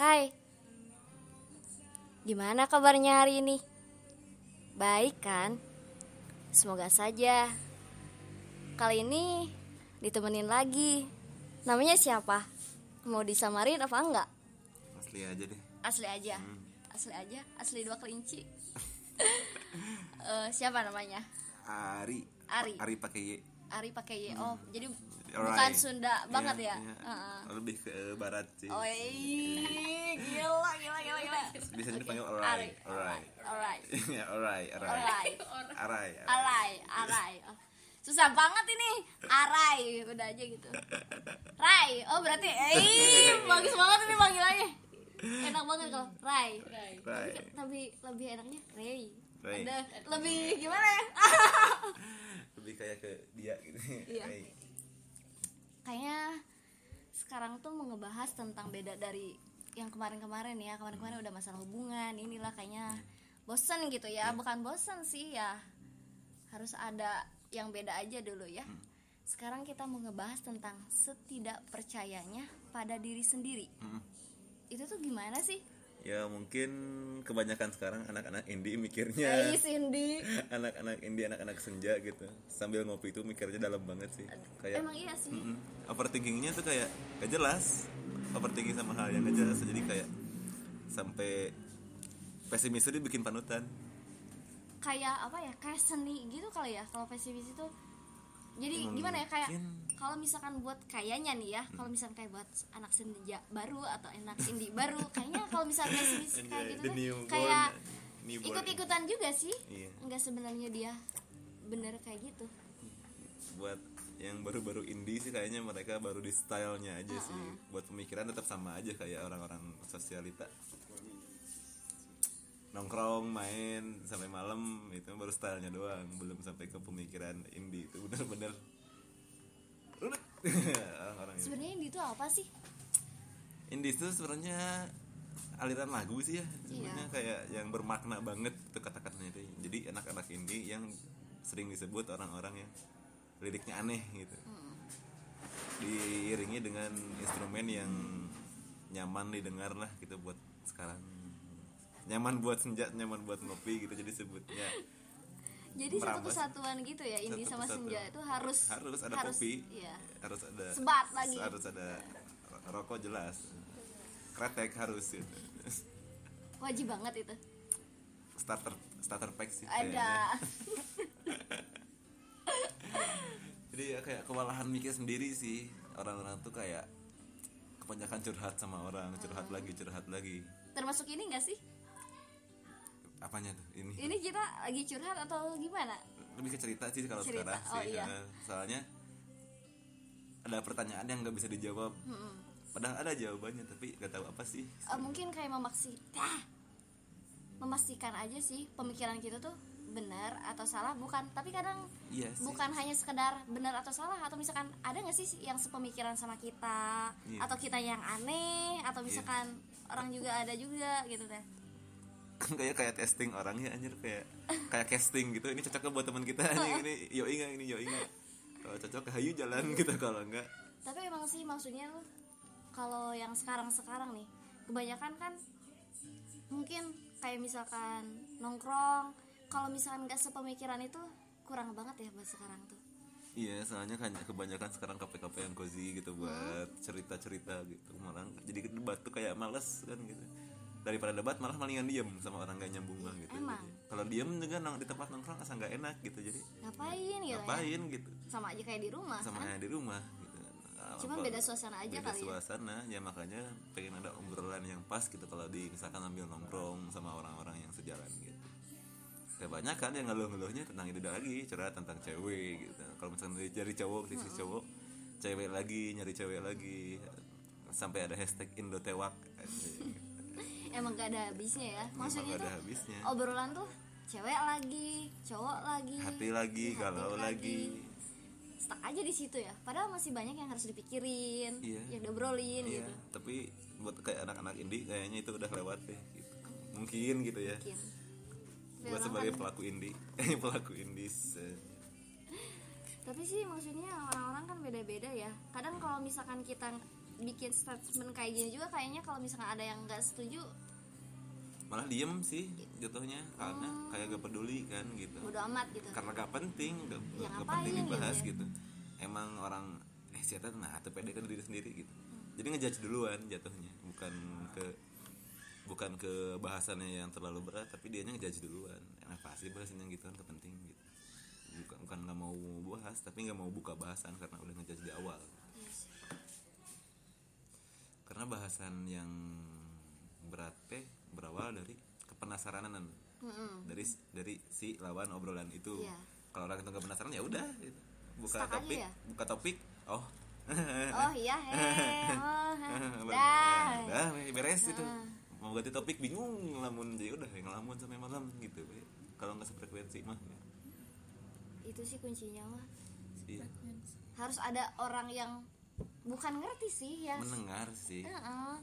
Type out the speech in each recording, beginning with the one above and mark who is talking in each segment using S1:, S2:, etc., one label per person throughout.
S1: Hai Gimana kabarnya hari ini? Baik kan? Semoga saja Kali ini ditemenin lagi Namanya siapa? Mau disamarin apa enggak?
S2: Asli aja deh.
S1: Asli aja Asli aja, asli dua kelinci Eh, Siapa namanya?
S2: Ari.
S1: Ari.
S2: Ari pakai Y.
S1: Ari pakai Y Oh, jadi
S2: Alright.
S1: bukan Sunda banget
S2: Iya,
S1: ya?
S2: iya.
S1: Heeh.
S2: Lebih ke barat sih.
S1: Oh, ih, gila, gila, gila, gila.
S2: Biasanya dipanggil
S1: Ari.
S2: alright. Alright.
S1: Alright.
S2: Ya, alright, alright.
S1: Alright.
S2: Arai.
S1: Arai, arai. Oh, Susah banget ini. Arai, udah aja gitu. Rai. Oh, berarti eh bagus banget ini panggilannya. Enak banget kalau Rai.
S2: Rai.
S1: Tapi lebih enaknya Ray.
S2: Ray.
S1: Ada lebih gimana ya?
S2: Lebih kayak ke dia gitu.
S1: Iya. Kayaknya sekarang tuh mau ngebahas tentang beda dari yang kemarin-kemarin ya. Kemarin-kemarin udah masalah hubungan. Inilah kayaknya bosen gitu ya. Bukan bosen sih ya. Harus ada yang beda aja dulu ya. Sekarang kita mau ngebahas tentang setidak percayanya pada diri sendiri. Itu tuh gimana sih?
S2: Ya mungkin kebanyakan sekarang anak-anak indie mikirnya
S1: Hey Cindy.
S2: anak-anak indie anak-anak senja gitu sambil ngopi itu mikirnya dalam banget sih kayak
S1: Emang iya sih.
S2: Mm-mm. overthinkingnya tuh kayak gak jelas overthinking sama hal yang gak jelas jadi kayak sampai pesimis itu bikin panutan
S1: kayak apa ya kayak seni gitu kali ya kalau pesimis itu jadi
S2: Emang
S1: gimana ya kayak. Kalau misalkan buat kayaknya nih ya kalau misalkan kayak buat anak senja baru atau anak indie baru kayaknya kalau misalkan kayak
S2: Anjay,
S1: gitu
S2: the
S1: tuh
S2: newborn,
S1: kayak ikut-ikutan juga sih.
S2: Iya.
S1: nggak sebenarnya dia bener kayak gitu.
S2: Buat yang baru-baru indie sih kayaknya mereka baru di stylenya aja sih. Buat pemikiran tetap sama aja kayak orang-orang sosialita. Nongkrong main sampai malam itu baru stylenya doang. Belum sampai ke pemikiran indie. Itu bener-bener
S1: sebenarnya indie itu apa sih?
S2: Indie itu sebenarnya aliran lagu sih ya sebenarnya kayak yang bermakna banget itu kata-katanya itu jadi anak-anak indie yang sering disebut orang-orang yang liriknya aneh gitu. Diiringi dengan instrumen yang nyaman didengar lah gitu buat sekarang. Nyaman buat senja nyaman buat ngopi gitu jadi sebutnya
S1: jadi satu kesatuan gitu ya
S2: Satu
S1: sama
S2: kesatuan.
S1: senja itu harus
S2: harus ada kopi.
S1: iya.
S2: Harus ada
S1: Sebat lagi.
S2: harus ada rokok jelas. Kretek harus gitu.
S1: Wajib banget itu.
S2: Starter starter pack sih
S1: ada.
S2: jadi ya kayak kewalahan mikir sendiri sih. Orang-orang tuh kayak kebanyakan curhat sama orang curhat
S1: Hmm.
S2: lagi curhat lagi.
S1: Termasuk ini gak sih
S2: apanya tuh? Ini.
S1: Ini kita lagi curhat atau gimana?
S2: Lebih ke cerita sih kalau
S1: Cerita,
S2: sekarang
S1: oh
S2: sih
S1: iya.
S2: Eh, soalnya ada pertanyaan yang nggak bisa dijawab.
S1: Mm-mm.
S2: padahal ada jawabannya tapi nggak tahu apa sih.
S1: Eh, mungkin kayak memaksi ah, memastikan aja sih pemikiran kita tuh benar atau salah bukan. Tapi kadang
S2: iya
S1: bukan hanya sekedar benar atau salah atau misalkan ada nggak sih yang sepemikiran sama kita?
S2: Iya.
S1: atau kita yang aneh atau misalkan orang juga ada juga gitu deh
S2: kayak kayak testing orangnya anjir kayak kayak casting gitu. Ini cocok nggak buat teman kita ini ini yoi nggak ini yoi nggak kalau cocok ke hayu jalan gitu kalau enggak.
S1: Tapi emang sih maksudnya kalau yang sekarang sekarang nih kebanyakan kan mungkin kayak misalkan nongkrong kalau misalkan nggak sepemikiran itu kurang banget ya buat sekarang tuh.
S2: Iya, soalnya kan kebanyakan sekarang KP-KP yang cozy gitu buat cerita-cerita gitu. Malah jadi debat tuh kayak males kan gitu. Daripada debat malah mendingan diem sama orang gak nyambung lah gitu.
S1: Emang.
S2: Kalau diem juga nong di tempat nongkrong asa nggak enak gitu. Jadi
S1: ngapain gitu ya
S2: ngapain gitu
S1: sama aja kayak di rumah
S2: sama
S1: kan?
S2: di rumah gitu. Nah,
S1: Cuma beda suasana aja
S2: beda
S1: kali ya.
S2: suasana ya makanya pengen ada obrolan yang pas gitu kalau di misalkan ambil nongkrong sama orang-orang yang sejalan gitu kebanyakan yang ngeluh-ngeluhnya tentang itu lagi cerita tentang cewek gitu kalau misalkan dari cowok sisi cowok cewek lagi nyari cewek lagi sampai ada hashtag Indotewak
S1: emang gak ada habisnya ya? Maksudnya
S2: Emang
S1: tuh
S2: ada habisnya.
S1: obrolan tuh cewek lagi cowok lagi
S2: hati lagi
S1: hati
S2: galau lagi.
S1: stuck aja di situ ya. Padahal masih banyak yang harus dipikirin
S2: Iya.
S1: yang diobrolin
S2: iya
S1: gitu.
S2: tapi buat kayak anak-anak indie kayaknya itu udah lewat deh gitu. mungkin gitu ya.
S1: Mungkin.
S2: Buat sebagai pelaku indie. Pelaku indie
S1: tapi sih maksudnya orang-orang kan beda-beda ya. Kadang kalau misalkan kita bikin statement kayak gini juga kayaknya kalau misalkan ada yang nggak setuju.
S2: Malah diem sih jatuhnya karena kayak gak peduli kan gitu.
S1: Bodo amat gitu.
S2: Karena gak penting gak,
S1: Ya,
S2: gak penting dibahas
S1: gitu ya.
S2: gitu. Emang orang eh siapa nah atau pede kan diri sendiri gitu. Jadi ngejudge duluan jatuhnya bukan ke bukan ke bahasannya yang terlalu berat tapi dia ngejudge duluan. Apa sih bahasannya gitu kan kepenting gitu. Bukan bukan nggak mau bahas tapi nggak mau buka bahasan karena udah ngejudge di awal karena bahasan yang berat teh berawal dari kepenasaranan
S1: Mm-mm.
S2: dari dari si lawan obrolan itu
S1: Iya.
S2: kalau orang itu nggak penasaran ya udah gitu. buka
S1: Stuck
S2: topik
S1: ya?
S2: buka topik oh
S1: oh iya heh oh, dah
S2: dah dah weh, beres itu mau ganti topik bingung ngelamun jadi udah yang ngelamun sampai malam gitu kalau nggak sefrekuensi mah ya.
S1: itu sih kuncinya mah
S2: Iya.
S1: harus ada orang yang bukan ngerti sih ya
S2: mendengar sih
S1: Heeh.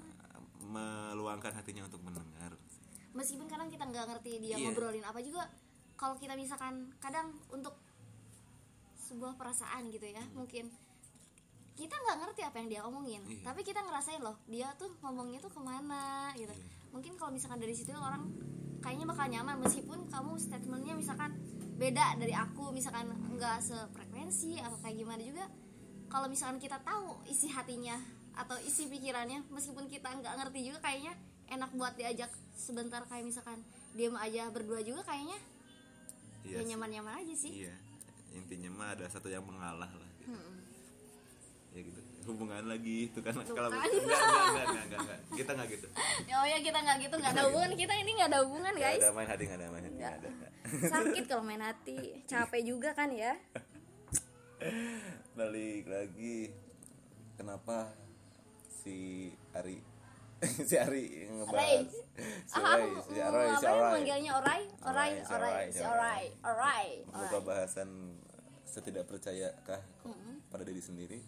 S2: meluangkan hatinya untuk mendengar
S1: meskipun kadang kita nggak ngerti dia
S2: Iya.
S1: ngobrolin apa juga kalau kita misalkan kadang untuk sebuah perasaan gitu ya mungkin kita nggak ngerti apa yang dia omongin
S2: Iya.
S1: tapi kita ngerasain loh dia tuh ngomongnya tuh ke mana gitu
S2: Iya.
S1: mungkin kalau misalkan dari situ orang kayaknya bakal nyaman meskipun kamu statementnya misalkan beda dari aku misalkan nggak sefrekuensi atau kayak gimana juga kalau misalkan kita tahu isi hatinya atau isi pikirannya meskipun kita nggak ngerti juga kayaknya enak buat diajak sebentar. Kayak misalkan diam aja berdua juga kayaknya
S2: iya
S1: ya nyaman-nyaman aja sih.
S2: Iya intinya mah ada satu yang mengalah lah gitu.
S1: Mm-mm.
S2: ya gitu. Hubungan lagi itu kan. Kalau enggak, enggak, enggak, enggak, enggak, enggak. kita enggak gitu.
S1: Oh ya kita nggak gitu. Nggak ada hubungan. Kita ini nggak ada hubungan guys.
S2: ada main hati enggak ada main hati
S1: enggak
S2: ada.
S1: Sakit kalau main hati. Capek juga kan ya
S2: balik lagi. Kenapa si Ari? Si Ari ngebahas? Si
S1: ah
S2: Ray si Aroy si Aroy
S1: manggilnya orai orai
S2: Orai, si
S1: orai
S2: Orai, membuka bahasan setidak percayakah pada diri sendiri?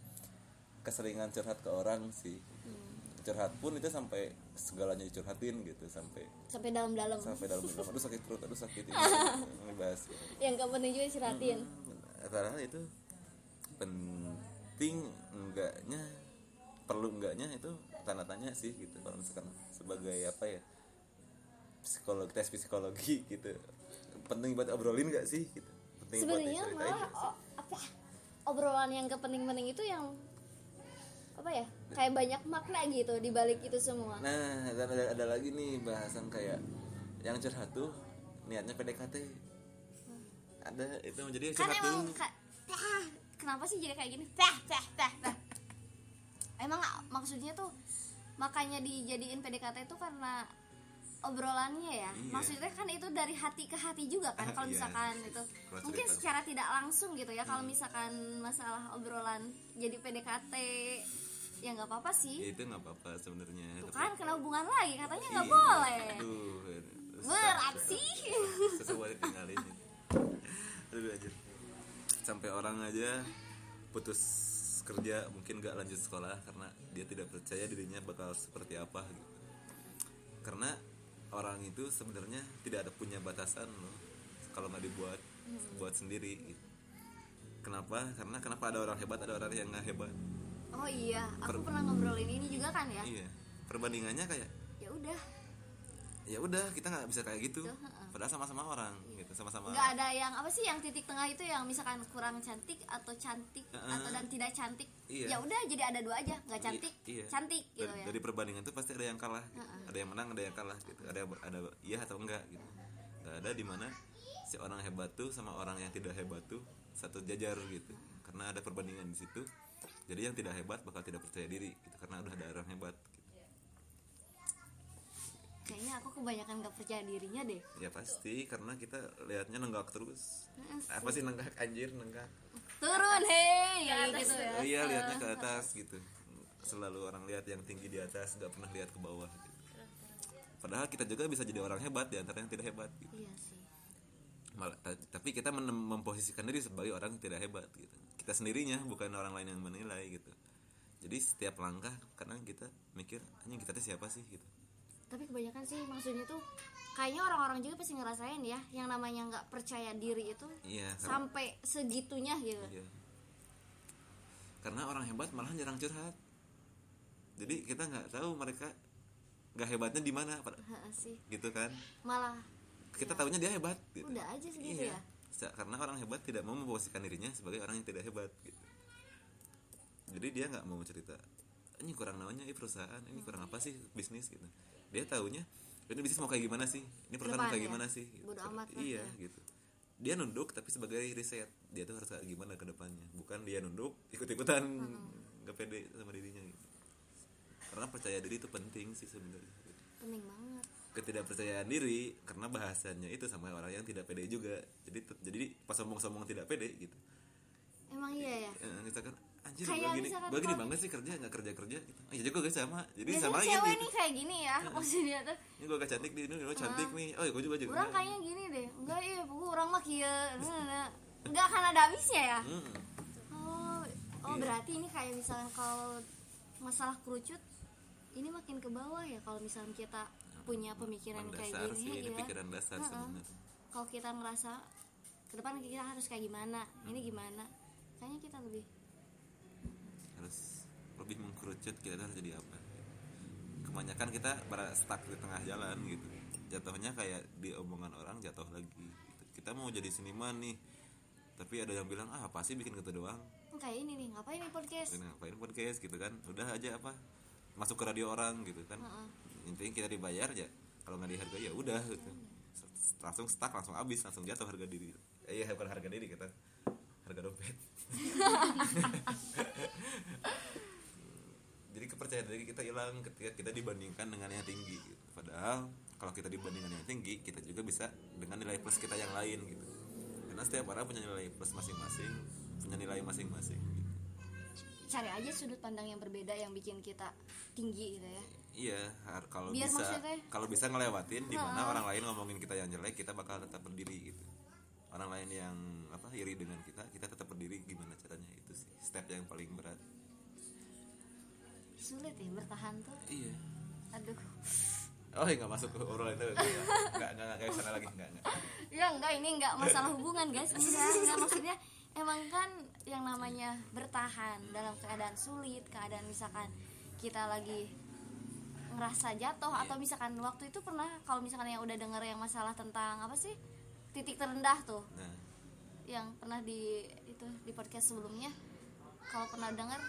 S2: Keseringan curhat ke orang sih.
S1: Mm.
S2: curhat pun itu sampai segalanya dicurhatin gitu sampai
S1: sampai dalam-dalam.
S2: Sampai dalam dalam aduh sakit perut aduh sakit ini. Ini bahas.
S1: Yang gak penting juga istirahatin
S2: padahal itu penting enggaknya perlu enggaknya itu tanda tanya sih gitu. Kalau misalkan sebagai apa ya psikologi tes psikologi gitu penting buat obrolin nggak sih gitu? Penting
S1: sebenarnya malah o- apa obrolan yang kepenting-penting itu yang apa ya kayak banyak makna gitu di balik itu semua.
S2: Nah dan ada, ada lagi nih bahasan kayak yang curhat tuh niatnya PDKT ada itu jadi
S1: kan
S2: curhat
S1: emang
S2: tuh
S1: ka- ah, kenapa sih jadi kayak gini? Teh teh teh teh emang maksudnya tuh makanya dijadiin PDKT itu karena obrolannya ya?
S2: Iya.
S1: maksudnya kan itu dari hati ke hati juga kan kalau
S2: Iya.
S1: misalkan itu.
S2: Kalau
S1: mungkin
S2: cerita.
S1: secara tidak langsung gitu ya kalau misalkan masalah obrolan jadi PDKT ya nggak apa-apa sih.
S2: Ya itu nggak apa-apa sebenarnya.
S1: Tuh kan kena hubungan lagi katanya nggak
S2: Iya.
S1: boleh.
S2: Aduh,
S1: berat sih.
S2: Sesuai tinggalin aduh aja sampai orang aja putus kerja mungkin gak lanjut sekolah karena dia tidak percaya dirinya bakal seperti apa gitu. Karena orang itu sebenarnya tidak ada punya batasan loh kalau nggak dibuat buat sendiri gitu. kenapa? Karena kenapa ada orang hebat ada orang yang nggak hebat?
S1: Oh iya aku pernah ngobrolin ini juga kan ya?
S2: Iya perbandingannya kayak
S1: ya udah.
S2: ya udah kita nggak bisa kayak gitu. Padahal sama-sama orang gitu sama-sama
S1: nggak ada yang apa sih yang titik tengah itu yang misalkan kurang cantik atau cantik
S2: Heeh.
S1: atau dan tidak cantik
S2: Iya.
S1: ya udah jadi ada dua aja nggak cantik
S2: Iya.
S1: cantik gitu
S2: dari,
S1: ya
S2: dari perbandingan itu pasti ada yang kalah gitu. ada yang menang ada yang kalah gitu ada ada iya atau enggak gitu nggak ada di mana si orang hebat tuh sama orang yang tidak hebat tuh satu jajar gitu karena ada perbandingan di situ jadi yang tidak hebat bakal tidak percaya diri gitu karena udah ada orang hebat gitu.
S1: kayaknya aku kebanyakan nggak percaya dirinya deh.
S2: Ya pasti karena kita lihatnya nenggak terus. Apa sih. nenggak? Anjir nenggak.
S1: Turun hei ya gitu. ya.
S2: Oh iya lihatnya ke atas gitu. Selalu orang lihat yang tinggi di atas nggak pernah lihat ke bawah gitu. padahal kita juga bisa jadi orang hebat di antara yang tidak hebat gitu.
S1: iya sih.
S2: Malah, ta- tapi kita memposisikan diri sebagai orang yang tidak hebat gitu. Kita sendirinya bukan orang lain yang menilai gitu. Jadi setiap langkah kadang kita mikir hanya kita tuh siapa sih? gitu
S1: tapi kebanyakan sih maksudnya tuh kayaknya orang-orang juga pasti ngerasain ya yang namanya nggak percaya diri itu
S2: iya karena,
S1: sampai segitunya gitu
S2: iya. karena orang hebat malah jarang curhat jadi kita nggak tahu mereka nggak hebatnya di mana
S1: sih
S2: gitu kan
S1: malah
S2: kita tahunya dia hebat gitu.
S1: udah aja segitu
S2: Iya.
S1: ya
S2: karena orang hebat tidak mau memposisikan dirinya sebagai orang yang tidak hebat gitu. Jadi dia nggak mau cerita ini kurang namanya ini perusahaan, ini kurang apa sih bisnis gitu. Dia tahunya ini bisnis mau kayak gimana sih? Ini perusahaan mau kayak
S1: ya?
S2: gimana sih? Gitu.
S1: Bodo amat
S2: Iya,
S1: ya.
S2: gitu. Dia nunduk tapi sebagai riset. Dia tuh harus kayak gimana ke depannya. Bukan dia nunduk ikut-ikutan nggak pede sama dirinya gitu. Karena percaya diri itu penting sih sebenarnya. gitu
S1: penting banget
S2: ketidakpercayaan diri karena bahasanya itu sama orang yang tidak pede juga jadi jadi pas ngomong-ngomong tidak pede gitu
S1: emang iya ya
S2: Eh, misalkan anjir
S1: Kayak
S2: gue gini. gue gini banget sih kerja nggak kerja kerja gitu oh, iya juga guys sama. Jadi
S1: biasanya
S2: sama
S1: cewek
S2: gitu
S1: nih kayak gini ya maksudnya tuh.
S2: Ini gue gak cantik nih ini lo cantik nih. Oh iya gue juga juga
S1: orang kayaknya gini deh. Enggak iya pokoknya orang mah kia. Enggak akan ada habisnya ya?
S2: Hmm,
S1: oh oh
S2: Iya.
S1: berarti ini kayak misalkan kalau masalah kerucut ini makin ke bawah ya kalau misalkan kita punya pemikiran
S2: emang
S1: kayak gini
S2: sih ini
S1: ya
S2: pikiran dasar sebenarnya
S1: kalau kita ngerasa ke depan kita harus kayak gimana ini gimana? Kayaknya kita lebih
S2: lebih mengkerucut kita harus jadi apa? Kebanyakan kita pada stuck di tengah jalan gitu. Jatuhnya kayak di omongan orang jatuh lagi gitu. kita mau jadi seniman nih tapi ada yang bilang ah apa sih bikin gitu doang?
S1: Kayak ini nih ngapain nih podcast?
S2: Ini ngapain podcast gitu kan? Udah aja apa masuk ke radio orang gitu kan?
S1: Heeh.
S2: intinya kita dibayar ya kalau nggak dihargai ya udah gitu. Langsung stuck langsung habis langsung jatuh harga diri. Eh, iya bukan harga diri kita. Harga dompet kepercayaan diri kita hilang ketika kita dibandingkan dengan yang tinggi gitu. padahal kalau kita dibandingkan yang tinggi kita juga bisa dengan nilai plus kita yang lain gitu karena setiap orang punya nilai plus masing-masing punya nilai masing-masing gitu.
S1: cari aja sudut pandang yang berbeda yang bikin kita tinggi gitu ya
S2: Iya, kalau
S1: Biar
S2: bisa
S1: maksudnya-
S2: kalau bisa ngelewatin di mana orang lain ngomongin kita yang jelek, kita bakal tetap berdiri gitu. Orang lain yang apa iri dengan kita, kita tetap berdiri gimana caranya itu sih step yang paling berat.
S1: Sulit ya bertahan tuh.
S2: Iya.
S1: aduh.
S2: Oh, ya nggak masuk ke obrolan itu. Nggak, nggak, nggak, nggak sana lagi, nggak, nggak.
S1: ya enggak ini enggak masalah hubungan guys. Enggak enggak maksudnya emang kan yang namanya bertahan dalam keadaan sulit keadaan misalkan kita lagi ngerasa jatuh atau misalkan waktu itu pernah kalau misalkan yang udah denger yang masalah tentang apa sih titik terendah tuh.
S2: Nah,
S1: yang pernah di itu di podcast sebelumnya kalau pernah dengar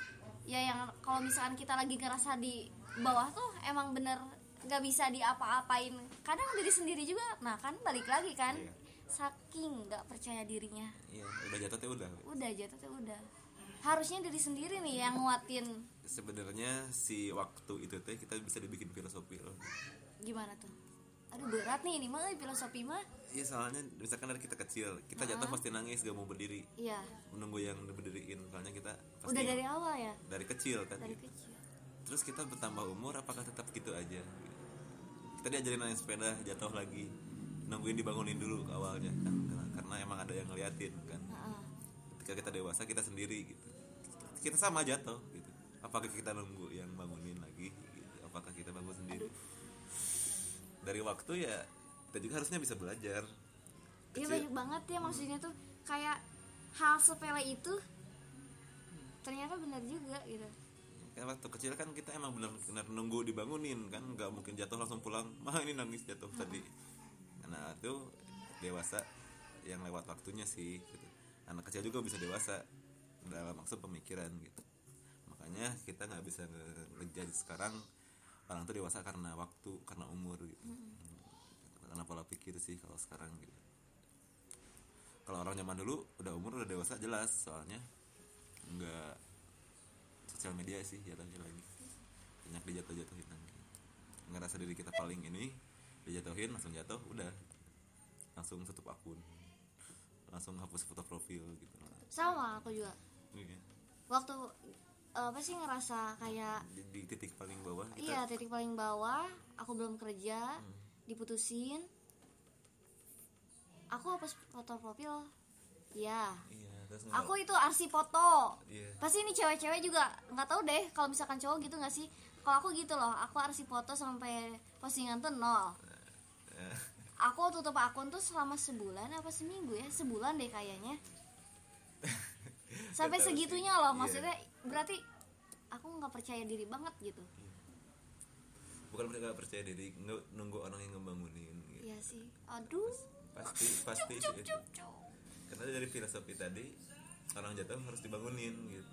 S1: ya yang kalau misalkan kita lagi ngerasa di bawah tuh emang bener nggak bisa diapa-apain kadang diri sendiri juga nah kan balik lagi kan
S2: Iya.
S1: saking nggak percaya dirinya
S2: iya, udah jatuh tuh udah.
S1: udah jatuh tuh udah harusnya diri sendiri nih yang nguatin
S2: Sebenarnya si waktu itu teh kita bisa dibikin filosofi loh.
S1: gimana tuh aduh berat nih ini mah eh, filosofi mah.
S2: Iya, soalnya misalkan dari kita kecil, kita jatuh pasti nangis gak mau berdiri,
S1: iya.
S2: Menunggu yang berdiriin. Soalnya kita pasti
S1: udah dari awal ya?
S2: Dari kecil kan.
S1: dari
S2: gitu.
S1: kecil.
S2: Terus kita bertambah umur apakah tetap gitu aja? Kita diajarin naik sepeda jatuh lagi. Nungguin dibangunin dulu ke awalnya. Kan karena, emang ada yang ngeliatin kan. Ketika kita dewasa kita sendiri gitu. Kita sama jatuh gitu. Apakah kita nunggu yang dari waktu ya kita juga harusnya bisa belajar.
S1: Iya banyak banget ya maksudnya tuh. Kayak hal sepele itu ternyata benar juga gitu.
S2: kan waktu kecil kan kita emang benar-benar nunggu dibangunin kan nggak mungkin jatuh langsung pulang. Mah ini nangis jatuh tadi. Karena itu dewasa yang lewat waktunya sih gitu. anak kecil juga bisa dewasa dalam maksud pemikiran gitu. Makanya kita nggak bisa nge- ngejudge sekarang orang tuh dewasa karena waktu karena umur gitu. Karena pola pikir sih kalau sekarang gitu. Kalau orang zaman dulu udah umur udah dewasa jelas. Soalnya nggak sosial media sih jatuhnya lagi. Banyak dijatuh-jatuhin lagi. Ngerasa diri kita paling ini dijatuhin langsung jatuh udah. Langsung tutup akun. Langsung hapus foto profil gitu.
S1: Sama aku juga.
S2: Iya.
S1: Waktu apa sih ngerasa kayak
S2: di, di titik paling bawah kita
S1: iya titik paling bawah, aku belum kerja, diputusin. Aku hapus foto profil. Iya.
S2: iya terus
S1: Aku itu arsip foto.
S2: iya
S1: Pasti ini cewek-cewek juga nggak tahu deh kalau misalkan cowok gitu nggak sih? Kalau aku gitu loh, aku arsip foto sampai postingan tuh nol. Aku tutup akun tuh selama sebulan apa seminggu ya? Sebulan deh kayaknya. Sampai segitunya loh,
S2: Iya.
S1: maksudnya berarti aku nggak percaya diri banget gitu.
S2: Bukan mereka percaya diri nunggu orang yang ngebangunin gitu.
S1: Iya sih. Aduh.
S2: Pasti pasti
S1: cuk
S2: itu.
S1: cuk cuk.
S2: Karena dari filosofi tadi orang jatuh harus dibangunin gitu.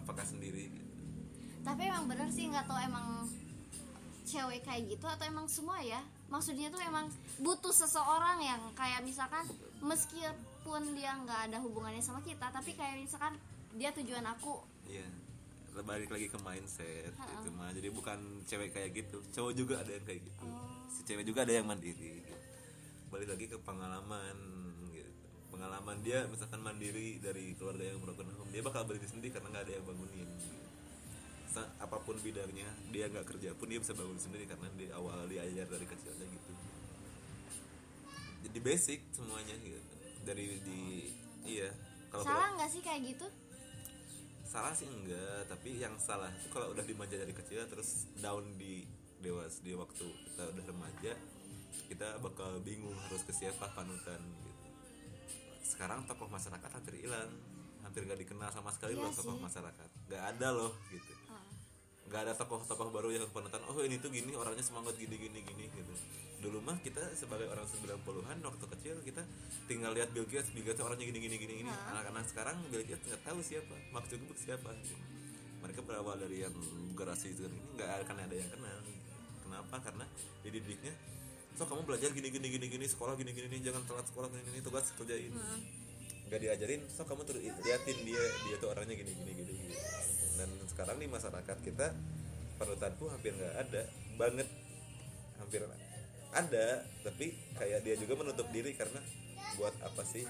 S2: Apakah sendiri gitu.
S1: tapi emang bener sih nggak tahu emang cewek kayak gitu atau emang semua ya. Maksudnya tuh emang butuh seseorang yang kayak misalkan meskipun dia nggak ada hubungannya sama kita tapi kayak misalkan dia tujuan aku.
S2: Iya balik lagi ke mindset
S1: Ha-ha.
S2: itu mah jadi bukan cewek kayak gitu cowok juga ada yang kayak gitu.
S1: Oh.
S2: si cewek juga ada yang mandiri gitu. balik lagi ke pengalaman gitu. Pengalaman dia misalkan mandiri dari keluarga yang broken home dia bakal berdiri sendiri karena nggak ada yang bangunin. Apa pun bidangnya dia nggak kerja pun dia bisa bangun sendiri karena di awal diajar dari kecilnya gitu. Jadi basic semuanya gitu dari di iya kalau
S1: salah nggak sih kayak gitu?
S2: Salah sih enggak tapi yang salah itu kalau udah dimanja dari kecil terus down di dewas di waktu kita udah remaja kita bakal bingung harus ke siapa panutan gitu. Sekarang tokoh masyarakat hampir hilang hampir gak dikenal sama sekali
S1: Iya
S2: loh tokoh
S1: sih.
S2: masyarakat. Gak ada loh gitu.
S1: Ah.
S2: nggak ada tokoh-tokoh baru yang panutan oh ini tuh gini orangnya semangat gini gini gini gitu dulu mah kita sebagai orang 90-an waktu kecil kita tinggal lihat Bill Gates Bill Gates orangnya gini gini gini gini
S1: Hah?
S2: anak-anak sekarang Bill Gates nggak tahu siapa Mark Zuckerberg siapa gitu. mereka berawal dari yang generasi itu ini nggak akan ada yang kenal kenapa karena dididiknya so kamu belajar gini gini gini gini sekolah gini gini nih jangan telat sekolah gini gini tugas kerjain nggak diajarin so kamu tuh liatin dia dia tuh orangnya gini gini gini, gini. dan sekarang di masyarakat kita panutan tuh hampir nggak ada banget hampir ada tapi kayak dia juga menutup diri karena buat apa sih?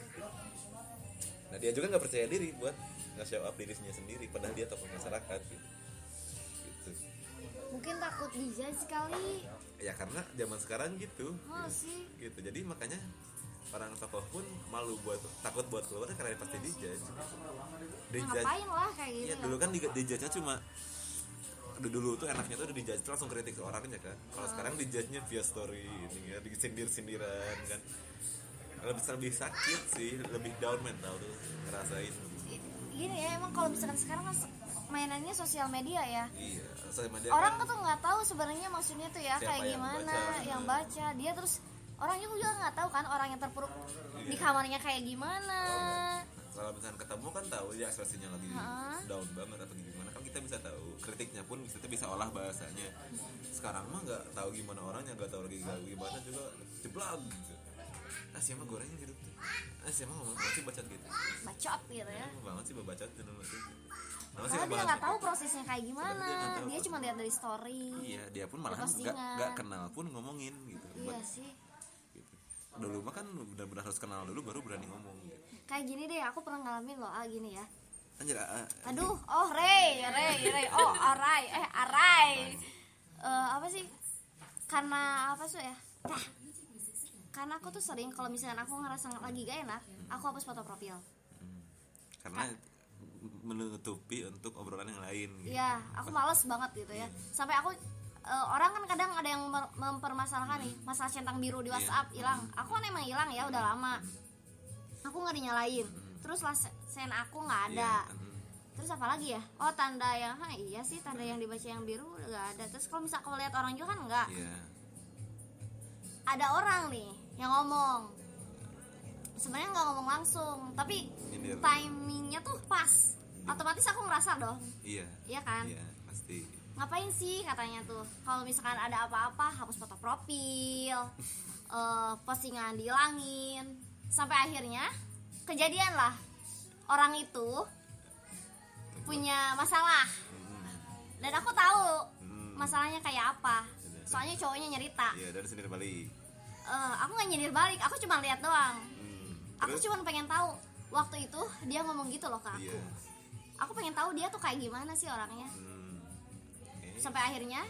S2: Nah dia juga nggak percaya diri buat nggak show up dirinya sendiri padahal dia tokoh masyarakat gitu. Gitu.
S1: Mungkin takut dijudge kali.
S2: Ya karena zaman sekarang gitu.
S1: Oh sih
S2: gitu jadi makanya orang tokoh pun malu buat takut buat keluar karena pasti dijudge. Dijudge
S1: ngapain lah kayak gitu.
S2: Iya dulu kan di dijudge-nya cuma dulu, dulu tuh enaknya tuh dijudge tuh langsung kritik ke orangnya kan. Kalau sekarang dijudge-nya via story ini ya disindir-sindiran kan. Lebih lebih sakit sih lebih down mental tuh ngerasain.
S1: Gini ya emang kalau misalkan sekarang kan se- mainannya sosial media ya.
S2: Iya sama dia
S1: orang
S2: kan,
S1: tuh nggak tahu sebenarnya maksudnya tuh ya kayak
S2: yang
S1: gimana
S2: baca.
S1: yang baca. Dia terus orang juga nggak tahu kan orang yang terpuruk di kamarnya kayak gimana.
S2: Kalau misalnya ketemu kan tahu dia ekspresinya lagi
S1: Ha?
S2: down banget atau gimana. kan kita bisa tahu kritiknya pun kita bisa olah bahasanya. Sekarang mah nggak tahu gimana orangnya nggak tahu lagi gimana juga jeblak gitu. Ah siapa gorengnya gitu tuh? Ah siapa ngomong banget sih bacot gitu.
S1: Bacot gitu ya.
S2: Lama banget sih bacot masih Lama sih.
S1: Karena dia nggak tahu prosesnya kayak gimana.
S2: Dia
S1: dia cuma lihat dari story
S2: iya dia pun malah nggak nggak kenal pun ngomongin gitu.
S1: Iya sih.
S2: gitu. dulu mah kan benar-benar harus kenal dulu baru berani ngomong gitu.
S1: Kayak gini deh aku pernah ngalamin loh ah gini ya
S2: anjir ah, ah,
S1: aduh oh Ray Ray Ray oh Arai eh Arai Eh, apa sih karena apa sih ya Tah. karena aku tuh sering kalau misalnya aku ngerasa lagi gak enak aku hapus foto profil
S2: hmm. karena menutupi untuk obrolan yang lain gitu.
S1: Iya, aku males banget gitu ya. Sampai aku eh, orang kan kadang ada yang mempermasalahkan nih masalah centang biru di
S2: Iya.
S1: WhatsApp hilang. Aku kan emang hilang ya udah lama. Aku nggak dinyalain. Terus lah sen aku nggak ada.
S2: Iya, hmm.
S1: Terus apa lagi ya? Oh tanda yang, Hah, iya sih tanda yang dibaca yang biru nggak ada. Terus kalau misal kalau lihat orang juga kan nggak.
S2: iya
S1: Ada orang nih yang ngomong. Sebenarnya nggak ngomong langsung, tapi
S2: Nyindir.
S1: timingnya tuh pas. Otomatis aku ngerasa dong,
S2: iya
S1: iya kan?
S2: iya pasti
S1: ngapain sih katanya tuh kalau misalkan ada apa-apa hapus foto profil eh, postingan dihilangin sampai akhirnya kejadian lah. Orang itu punya masalah. Dan aku tahu
S2: Hmm.
S1: masalahnya kayak apa. Soalnya cowoknya nyerita.
S2: Iya dari sendiri balik.
S1: Eh, aku nggak nyindir balik. Aku cuma lihat doang.
S2: Hmm.
S1: aku cuma pengen tahu. Waktu itu dia ngomong gitu loh ke aku
S2: iya.
S1: Aku pengen tahu dia tuh kayak gimana sih orangnya.
S2: Hmm. Oke.
S1: sampai akhirnya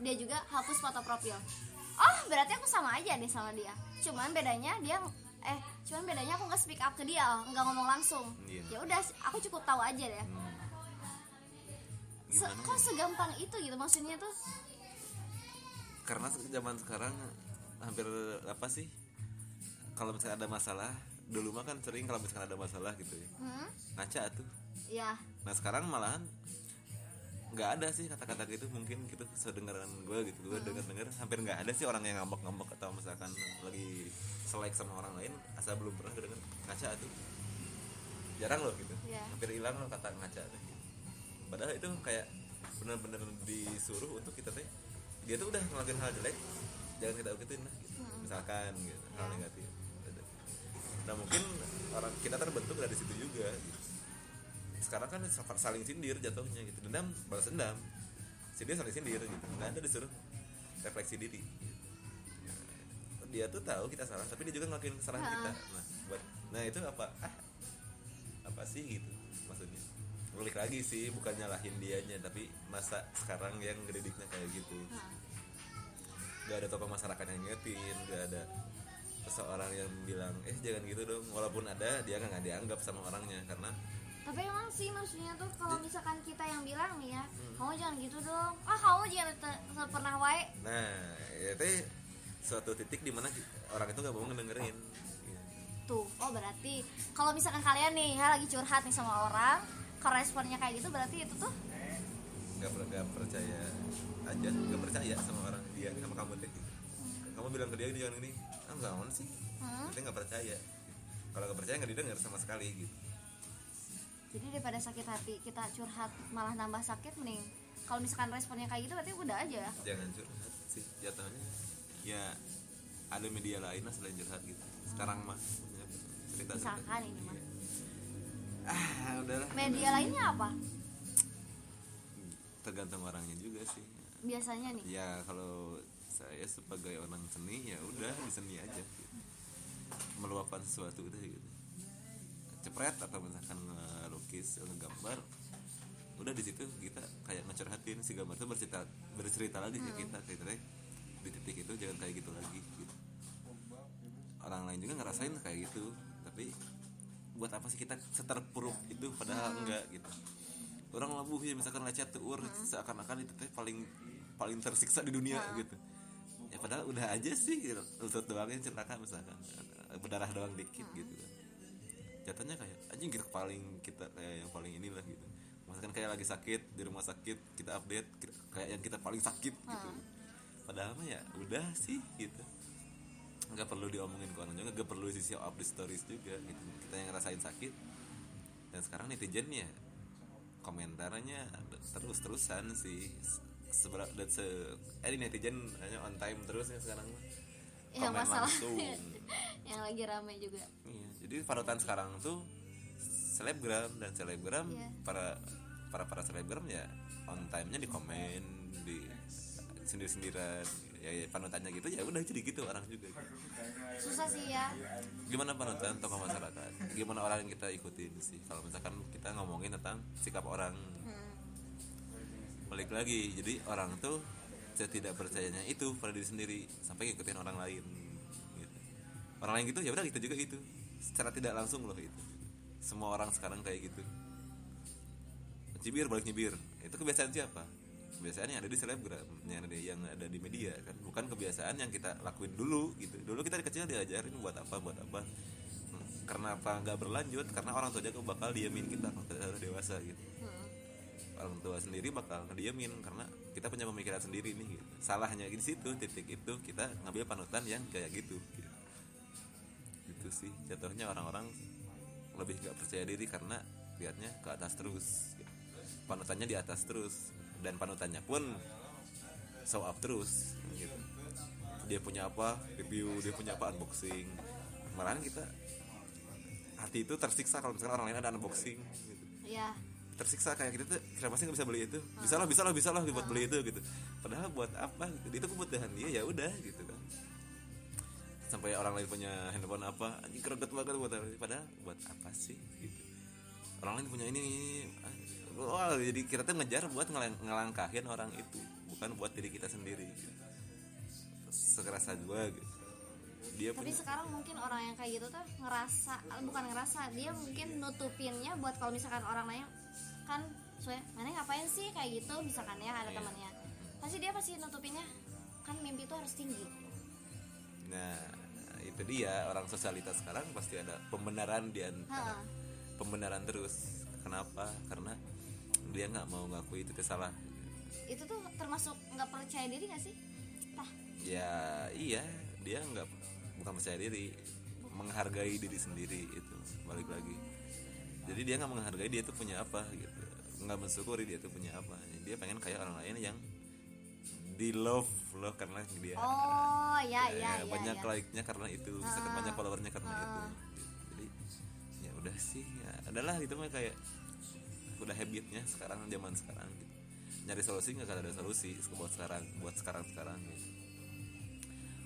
S1: dia juga hapus foto profil. Oh berarti aku sama aja deh sama dia. Cuman bedanya dia eh cuman bedanya aku nggak speak up ke dia nggak ngomong langsung
S2: Iya.
S1: ya udah aku cukup tahu aja deh
S2: Hmm.
S1: Se- kok
S2: ya?
S1: segampang itu gitu maksudnya tuh
S2: karena zaman sekarang hampir apa sih kalau misalnya ada masalah dulu mah kan sering kalau misalnya ada masalah gitu ya
S1: hmm?
S2: ngaca tuh
S1: ya
S2: nah sekarang malahan nggak ada sih kata-kata gitu mungkin gitu sedengaran gue gitu gue denger denger hampir nggak ada sih orang yang ngambek-ngambek atau misalkan lagi selek sama orang lain asal belum pernah kedengar ngaca tuh. Jarang loh gitu.
S1: Iya.
S2: hampir hilang loh kata ngaca tuh. Padahal itu kayak benar-benar disuruh untuk kita teh dia tuh udah ngelakuin hal jelek jangan kita ikutin lah gitu. misalkan gitu hal
S1: Iya.
S2: negatif. Nah mungkin orang kita terbentuk dari situ juga. Gitu sekarang kan saling sindir jatuhnya gitu. Dendam balas dendam. Sindir saling sindir gitu. Nggak ada disuruh refleksi diri. gitu. Dia tuh tahu kita salah tapi dia juga ngelakuin kesalahan
S1: Ha.
S2: kita. Nah buat nah itu apa? Ah apa sih gitu maksudnya? Balik lagi sih bukan nyalahin dianya tapi masa sekarang yang ngedidiknya kayak gitu.
S1: Nah,
S2: gak ada tokoh masyarakat yang ngingetin gak ada seseorang yang bilang eh jangan gitu dong. Walaupun ada dia nggak dianggap sama orangnya karena
S1: tapi emang sih maksudnya tuh kalau misalkan kita yang bilang nih ya
S2: Hmm.
S1: kamu jangan gitu dong. Ah kamu jangan pernah wae.
S2: Nah, itu suatu titik di mana orang itu gak mau ngedengerin.
S1: Tuh oh berarti kalau misalkan kalian nih ya lagi curhat nih sama orang kalau responnya kayak gitu berarti itu tuh
S2: Gak, per- gak percaya aja, gak percaya sama orang dia sama kamu deh. Gitu. Kamu bilang ke dia jangan ini, ah nggak mau sih.
S1: hmm,
S2: Berarti gak percaya. Kalau gak percaya gak didengar sama sekali gitu.
S1: jadi daripada sakit hati kita curhat malah nambah sakit mending kalau misalkan responnya kayak gitu berarti udah aja
S2: Jangan curhat sih jatuhnya. Ya ada media lain lah selain curhat gitu. Sekarang mah maksudnya cerita
S1: Misalkan ini mah.
S2: Ah, udahlah.
S1: media lainnya apa
S2: Tergantung orangnya juga sih.
S1: biasanya nih
S2: ya kalau saya sebagai orang seni ya udah di seni aja gitu. meluapkan sesuatu udah gitu cepret atau misalkan ngelukis ngegambar udah di situ kita kayak ngecurhatin si gambar itu bercerita bercerita lagi ke kita deh di titik itu jangan kayak gitu lagi gitu. Orang lain juga ngerasain kayak gitu tapi buat apa sih kita seterpuruk itu padahal enggak gitu. Orang labuh ya misalkan lecet tuh seakan-akan itu teh paling paling tersiksa di dunia gitu. Ya padahal udah aja sih gitu. lutut doang yang celaka misalkan. Berdarah doang dikit gitu. Kan jatuhnya kayak anjing kita paling kita kayak yang paling inilah gitu. Misalkan kayak lagi sakit di rumah sakit kita update kita- kayak yang kita paling sakit gitu padahal mah ya udah sih gitu nggak perlu diomongin ke orang juga nggak perlu sisi update stories juga gitu kita yang ngerasain sakit dan sekarang netizen ya komentarnya terus terusan sih seberapa dan se eh di netizen hanya on time terus ya sekarang mah.
S1: yang
S2: Komen
S1: masalah
S2: langsung.
S1: yang lagi rame juga
S2: Iya, jadi panutan sekarang tuh selebgram dan selebgram
S1: Iya.
S2: para para para selebgram ya on time-nya di komen di sendiri sendirian ya, ya panutannya gitu ya udah jadi gitu orang juga
S1: susah sih ya.
S2: Gimana panutan tokoh masyarakat? Gimana orang yang kita ikutin sih? Kalau misalkan kita ngomongin tentang sikap orang.
S1: Hmm.
S2: balik lagi jadi orang tuh tidak percayanya itu pada diri sendiri sampai ngikutin orang lain gitu. orang lain gitu ya udah gitu juga gitu secara tidak langsung loh itu. Semua orang sekarang kayak gitu. Cibir balik nyibir. Itu kebiasaan siapa kebiasaan yang ada di selebgram yang ada yang ada di media kan. Bukan kebiasaan yang kita lakuin dulu gitu. Dulu kita kecil diajarin buat apa buat apa. Karena apa nggak berlanjut? Karena orang tua jago bakal diamin kita kalau kita udah dewasa gitu.
S1: Hmm.
S2: orang tua sendiri bakal ngediamin karena kita punya pemikiran sendiri nih gitu. salahnya di situ titik itu kita ngambil panutan yang kayak gitu gitu, Gitu sih. Jatuhnya orang-orang lebih gak percaya diri karena lihatnya ke atas terus gitu. panutannya di atas terus dan panutannya pun show up terus gitu. Dia punya apa review dia punya apa unboxing. Malahan kita hati itu tersiksa kalau misalkan orang lain ada unboxing gitu.
S1: Ya
S2: tersiksa kayak gitu tuh kenapa sih nggak bisa beli itu? Bisa lah bisa lah bisa lah buat beli itu gitu. Padahal buat apa? Gitu. itu kebutuhan dia ya udah gitu kan. Sampai orang lain punya handphone apa anjing kereget banget buat padahal buat apa sih gitu. Orang lain punya ini wah jadi kita tuh ngejar buat ngelang- ngelangkahin orang itu bukan buat diri kita sendiri. Sekerasa gua gitu. Dia
S1: tapi
S2: punya
S1: sekarang mungkin orang yang kayak gitu tuh ngerasa bukan ngerasa dia mungkin nutupinnya buat kalau misalkan orang nanya kan soalnya mana ngapain sih? Kayak gitu misalkan ya ada
S2: Iya.
S1: temannya pasti dia pasti nutupinnya kan mimpi itu harus tinggi.
S2: Nah, itu dia orang sosialitas sekarang pasti ada pembenaran di antara
S1: Ha.
S2: pembenaran terus. Kenapa? Karena dia nggak mau ngakui itu salah
S1: itu tuh termasuk nggak percaya diri gak sih? Tah
S2: ya iya. Dia nggak bukan percaya diri. Menghargai diri sendiri itu balik lagi. Jadi dia nggak menghargai dia tuh punya apa gitu. Nggak mensyukuri dia tuh punya apa. Dia pengen kayak orang lain yang di love loh karena dia.
S1: Oh ya
S2: ya,
S1: ya ya,
S2: banyak
S1: ya.
S2: like-nya karena itu. Misalkan banyak followernya karena itu. Jadi ya udah sih ya adalah itu mah kayak udah habitnya sekarang zaman sekarang gitu nyari solusi nggak ada solusi buat sekarang buat sekarang sekarang gitu.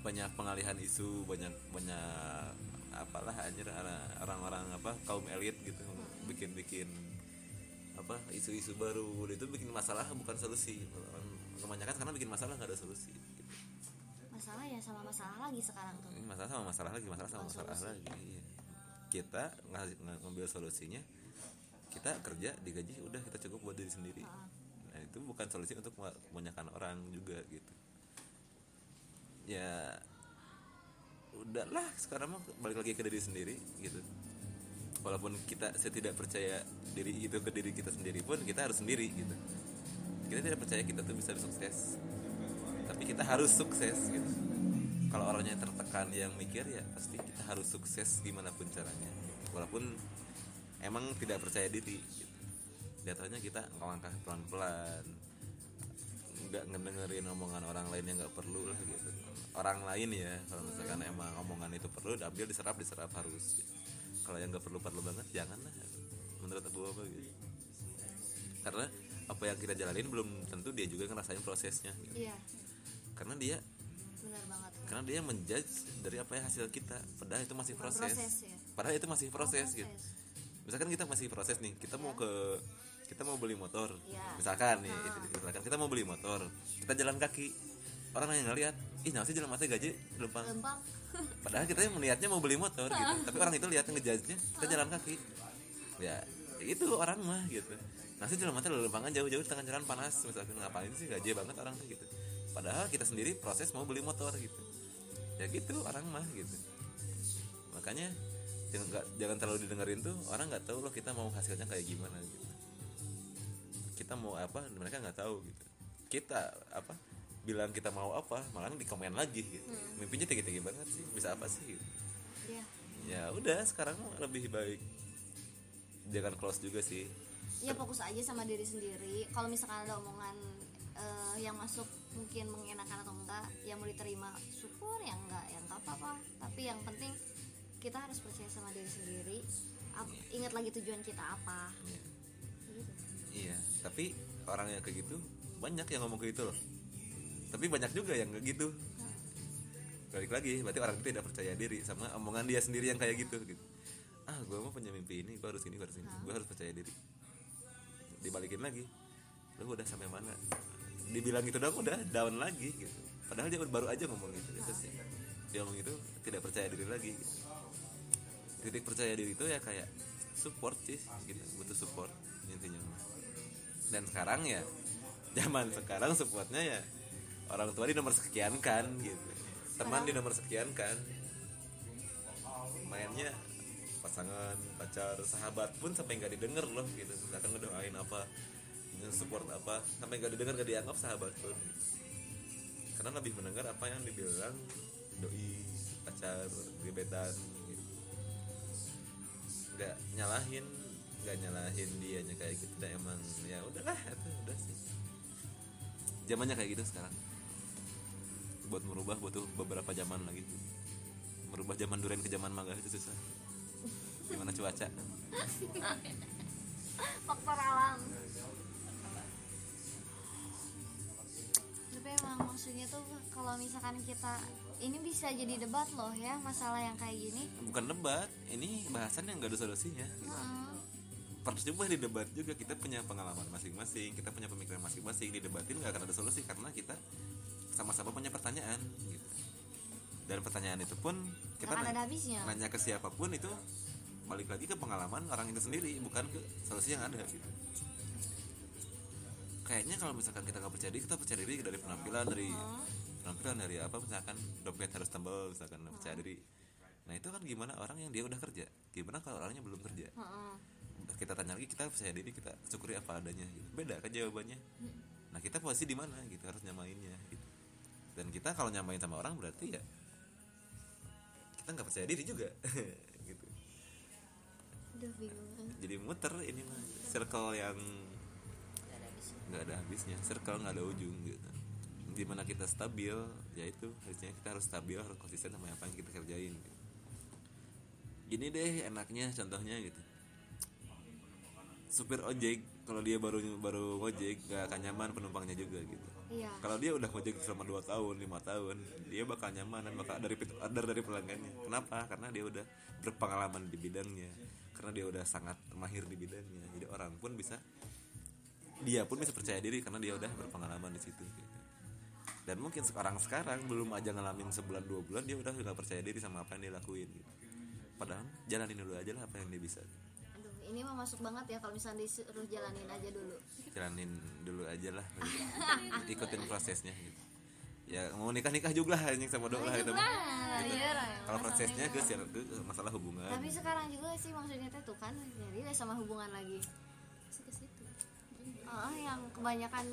S2: banyak pengalihan isu banyak banyak apalah anjir orang-orang apa kaum elit gitu bikin bikin apa isu-isu baru itu bikin masalah bukan solusi Orang- kebanyakan karena bikin masalah nggak ada solusi gitu.
S1: masalah ya sama masalah lagi sekarang tuh
S2: ini masalah sama masalah lagi masalah sama masalah lagi iya. kita ngambil solusinya kita kerja digaji udah kita cukup buat diri sendiri. Nah itu bukan solusi untuk kebanyakan orang juga gitu. Ya udahlah sekarang mah balik lagi ke diri sendiri gitu. Walaupun kita setidak percaya diri itu ke diri kita sendiri pun kita harus sendiri gitu. Kita tidak percaya kita tuh bisa sukses. Tapi kita harus sukses gitu. Kalau orangnya tertekan yang mikir ya pasti kita harus sukses gimana pun caranya. Walaupun emang tidak percaya diri gitu. Jatuhnya kita ngelangkah pelan-pelan nggak ngedengerin omongan orang lain yang nggak perlu lah gitu orang lain ya kalau misalkan emang omongan itu perlu diambil diserap diserap harus gitu. kalau yang nggak perlu perlu banget jangan lah menurut abu apa gitu karena apa yang kita jalanin belum tentu dia juga ngerasain prosesnya gitu.
S1: iya
S2: karena dia
S1: benar banget
S2: karena dia menjudge dari apa yang hasil kita padahal itu masih proses,
S1: proses ya.
S2: padahal itu masih proses,
S1: proses.
S2: gitu misalkan kita masih proses nih kita mau ke kita mau beli motor.
S1: Iya.
S2: misalkan nih
S1: Ah.
S2: itu, misalkan kita mau beli motor kita jalan kaki orang yang ngeliat ih nasi jalan mata gaji lempang.
S1: Lempang.
S2: Padahal kita yang melihatnya mau beli motor gitu tapi orang itu lihat ngejudge-nya kita jalan kaki. Ya itu orang mah gitu. Nasi jalan mata lempangan jauh-jauh tengah jalan panas misalkan ngapain sih gaji banget orang tuh gitu. Padahal kita sendiri proses mau beli motor gitu. Ya gitu orang mah gitu. Makanya jangan nggak- jangan terlalu didengerin tuh orang nggak tahu loh kita mau hasilnya kayak gimana gitu. Kita mau apa mereka nggak tahu gitu. Kita apa bilang kita mau apa malah di komen lagi gitu. Mimpinya tinggi-tinggi banget sih bisa apa sih gitu.
S1: iya.
S2: Ya udah sekarang lebih baik jangan close juga sih.
S1: Ya fokus aja sama diri sendiri. Kalau misalkan ada omongan eh, yang masuk mungkin mengenakan atau enggak yang mau diterima. Syukur yang enggak yang enggak apa-apa. Tapi yang penting kita harus percaya sama diri sendiri. Ap- ingat lagi tujuan kita apa.
S2: Iya.
S1: gitu.
S2: iya tapi orang yang kayak gitu banyak yang ngomong kayak gitu loh. Tapi banyak juga yang kayak gitu. Balik lagi berarti orang itu tidak percaya diri sama omongan dia sendiri yang kayak gitu gitu. Ah gue mau punya mimpi ini gue harus ini gue harus ini. Gue harus percaya diri. Dibalikin lagi. Lu udah sampai mana? Dibilang gitu dong udah down lagi gitu. Padahal dia baru aja ngomong gitu itu sih. Dia ngomong itu tidak percaya diri lagi gitu. Titik percaya diri itu ya kayak support sih gitu. Butuh support intinya dan sekarang ya zaman sekarang supportnya ya orang tua di nomor sekian kan gitu. Teman di nomor sekian kan. Mainnya pasangan pacar sahabat pun sampai nggak didengar loh gitu. Misalkan ngedoain apa support apa sampai nggak didengar nggak dianggap sahabat pun. Karena lebih mendengar apa yang dibilang doi pacar gebetan nggak nyalahin nggak nyalahin dianya kayak gitu udah emang ya udahlah itu udah sih. Zamannya kayak gitu sekarang. Buat merubah butuh beberapa zaman lagi. Merubah zaman duren ke zaman mangga itu susah. Gimana cuaca?
S1: Faktor alam. Tapi emang maksudnya tuh kalau misalkan kita ini bisa jadi debat loh ya masalah yang kayak gini.
S2: Bukan debat ini bahasan yang nggak ada solusinya.
S1: Heeh.
S2: percuma di debat juga kita punya pengalaman masing-masing kita punya pemikiran masing-masing. Di debatin nggak akan ada solusi karena kita sama-sama punya pertanyaan gitu. Dan pertanyaan itu pun kita nanya-
S1: ada habisnya.
S2: nanya ke siapa pun itu balik lagi ke pengalaman orang itu sendiri bukan ke solusi yang ada gitu. Kayaknya kalau misalkan kita nggak percaya diri kita percaya diri dari penampilan dari penampilan dari apa misalkan dompet harus tebal misalkan percaya diri nah itu kan gimana orang yang dia udah kerja? Gimana kalau orangnya belum kerja?
S1: Heeh.
S2: kita tanya lagi kita percaya diri kita syukuri apa adanya gitu. beda kan jawabannya. Nah kita posisi di mana gitu harus nyamainnya gitu. Dan kita kalau nyamain sama orang berarti ya kita nggak percaya diri juga gitu.
S1: Bingung.
S2: Jadi muter ini mah circle yang nggak ada habisnya circle nggak ada ujung gitu di mana kita stabil ya itu harusnya kita harus stabil harus konsisten sama apa yang kita kerjain gitu. gini deh enaknya contohnya gitu. Supir ojek kalau dia baru baru ngojek gak akan nyaman penumpangnya juga gitu.
S1: Iya.
S2: Kalau dia udah ngojek selama 2 tahun lima tahun dia bakal nyaman dan bakal dari order dari pelanggannya. Kenapa? Karena dia udah berpengalaman di bidangnya. Karena dia udah sangat mahir di bidangnya. Jadi orang pun bisa dia pun bisa percaya diri karena dia udah berpengalaman di situ gitu. Dan mungkin sekarang sekarang belum aja ngalamin sebulan dua bulan dia udah nggak percaya diri sama apa yang dia lakuin gitu. Padahal jalanin dulu aja lah apa yang dia bisa.
S1: Aduh ini mah masuk banget ya kalau misalnya disuruh jalanin aja dulu.
S2: Jalanin dulu aja lah gitu. ikutin prosesnya gitu. Ya mau nikah nikah juga lah anjing sama doa gitu. Gitu.
S1: iya,
S2: kalau
S1: masalah
S2: prosesnya
S1: itu.
S2: ke ke masalah hubungan.
S1: Tapi sekarang juga sih maksudnya teh tuh kan jadi udah sama hubungan lagi.
S3: Masih ke situ.
S1: Ah, yang kebanyakan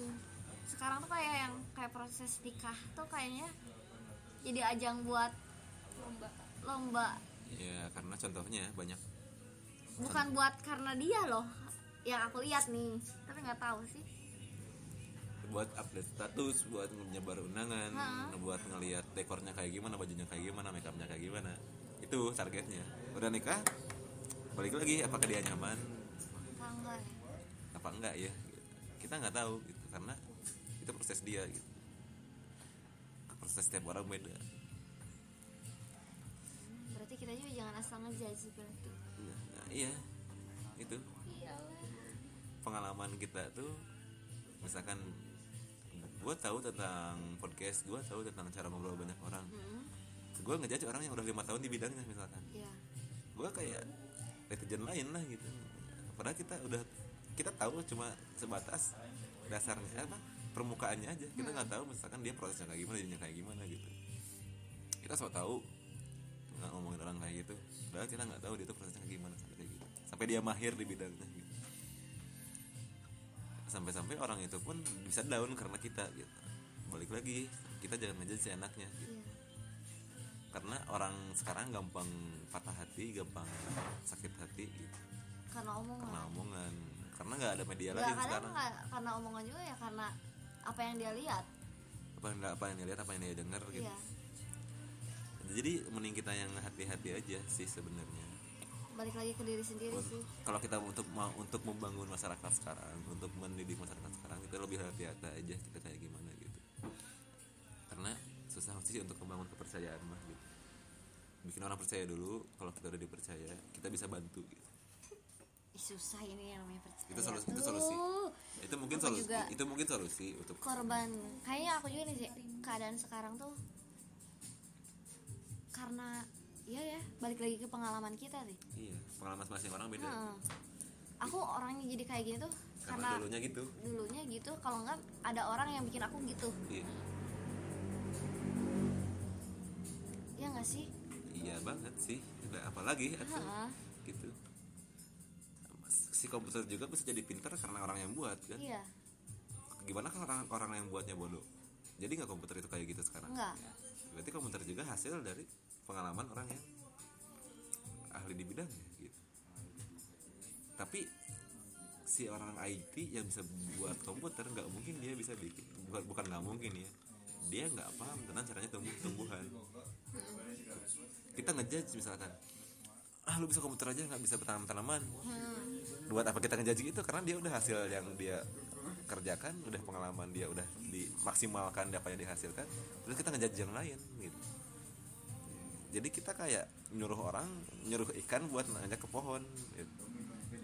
S1: sekarang tuh kayak yang kayak proses nikah tuh kayaknya jadi ajang buat
S3: lomba.
S1: Lomba.
S2: Ya karena contohnya banyak.
S1: Bukan buat karena dia loh yang aku lihat nih. Tapi nggak tahu sih.
S2: Buat update status buat nyebar undangan
S1: Ha.
S2: buat ngelihat dekornya kayak gimana bajunya kayak gimana makeupnya kayak gimana. Itu targetnya. Udah nikah balik lagi apakah dia nyaman?
S1: Apa enggak ya?
S2: apa enggak ya? Kita nggak tahu gitu karena itu proses dia gitu. Proses setiap orang beda.
S1: Berarti kita juga jangan asal ngejudge berarti
S2: nah, iya. Itu. Pengalaman kita tuh misalkan gue tahu tentang podcast gue tahu tentang cara ngobrol banyak orang.
S1: Hmm.
S2: gue ngejudge orang yang udah lima tahun di bidangnya misalkan.
S1: Ya
S2: gue kayak netizen lain lah gitu. Padahal kita udah kita tahu cuma sebatas dasarnya apa permukaannya aja. Kita nggak tahu misalkan dia prosesnya kayak gimana jadinya kayak gimana gitu. Kita so tahu nggak ngomongin orang kayak gitu. Padahal kita nggak tahu dia tuh prosesnya kayak gimana sampai kayak gitu. Sampai dia mahir di bidangnya gitu. Sampai-sampai orang itu pun bisa down karena kita gitu. Balik lagi kita jangan ngejudge seenaknya gitu.
S1: Iya.
S2: Karena orang sekarang gampang patah hati gampang sakit hati gitu.
S1: karena omongan.
S2: Karena omongan. Karena nggak ada media lain
S1: kadang
S2: sekarang.
S1: nggak karena omongan juga ya karena apa yang dia lihat?
S2: Apa yang apa yang dia lihat apa yang dia dengar gitu.
S1: Iya.
S2: Jadi mending kita yang hati-hati aja sih sebenarnya.
S1: Balik lagi ke diri sendiri sih.
S2: kalau kita untuk mau untuk membangun masyarakat sekarang untuk mendidik masyarakat sekarang kita lebih hati-hati aja kita kayak gimana gitu. Karena susah sih untuk membangun kepercayaan mah gitu. Bikin orang percaya dulu kalau kita udah dipercaya kita bisa bantu gitu
S1: susah ini yang namanya percaya
S2: Itu solusi- itu solusi. itu mungkin
S1: Aku
S2: solusi itu mungkin solusi untuk
S1: korban. Kayaknya aku juga nih sih keadaan sekarang tuh karena iya ya balik lagi ke pengalaman kita sih
S2: iya pengalaman masing orang beda.
S1: Heeh. aku orangnya jadi kayak gini tuh
S2: karena
S1: karena
S2: dulunya gitu.
S1: dulunya gitu kalau enggak ada orang yang bikin aku gitu.
S2: Iya.
S1: Ya nggak sih?
S2: Iya banget sih Ada apa si komputer juga bisa jadi pintar karena orang yang buat kan?
S1: Iya.
S2: Gimana kalau orang orang yang buatnya bodoh? Jadi nggak komputer itu kayak gitu sekarang?
S1: Enggak
S2: berarti komputer juga hasil dari pengalaman orang yang ahli di bidangnya gitu. Tapi si orang IT yang bisa buat komputer nggak mungkin dia bisa bikin bukan bukan nggak mungkin ya. Dia nggak paham tentang caranya tumbuh tumbuhan. Kita ngejudge misalkan ah lu bisa komputer aja nggak bisa bertanam tanaman buat apa kita ngejudge itu? Karena dia udah hasil yang dia kerjakan udah pengalaman dia udah dimaksimalkan apa yang dihasilkan terus kita ngejudge yang lain gitu. Jadi kita kayak nyuruh orang nyuruh ikan buat nanya ke pohon gitu.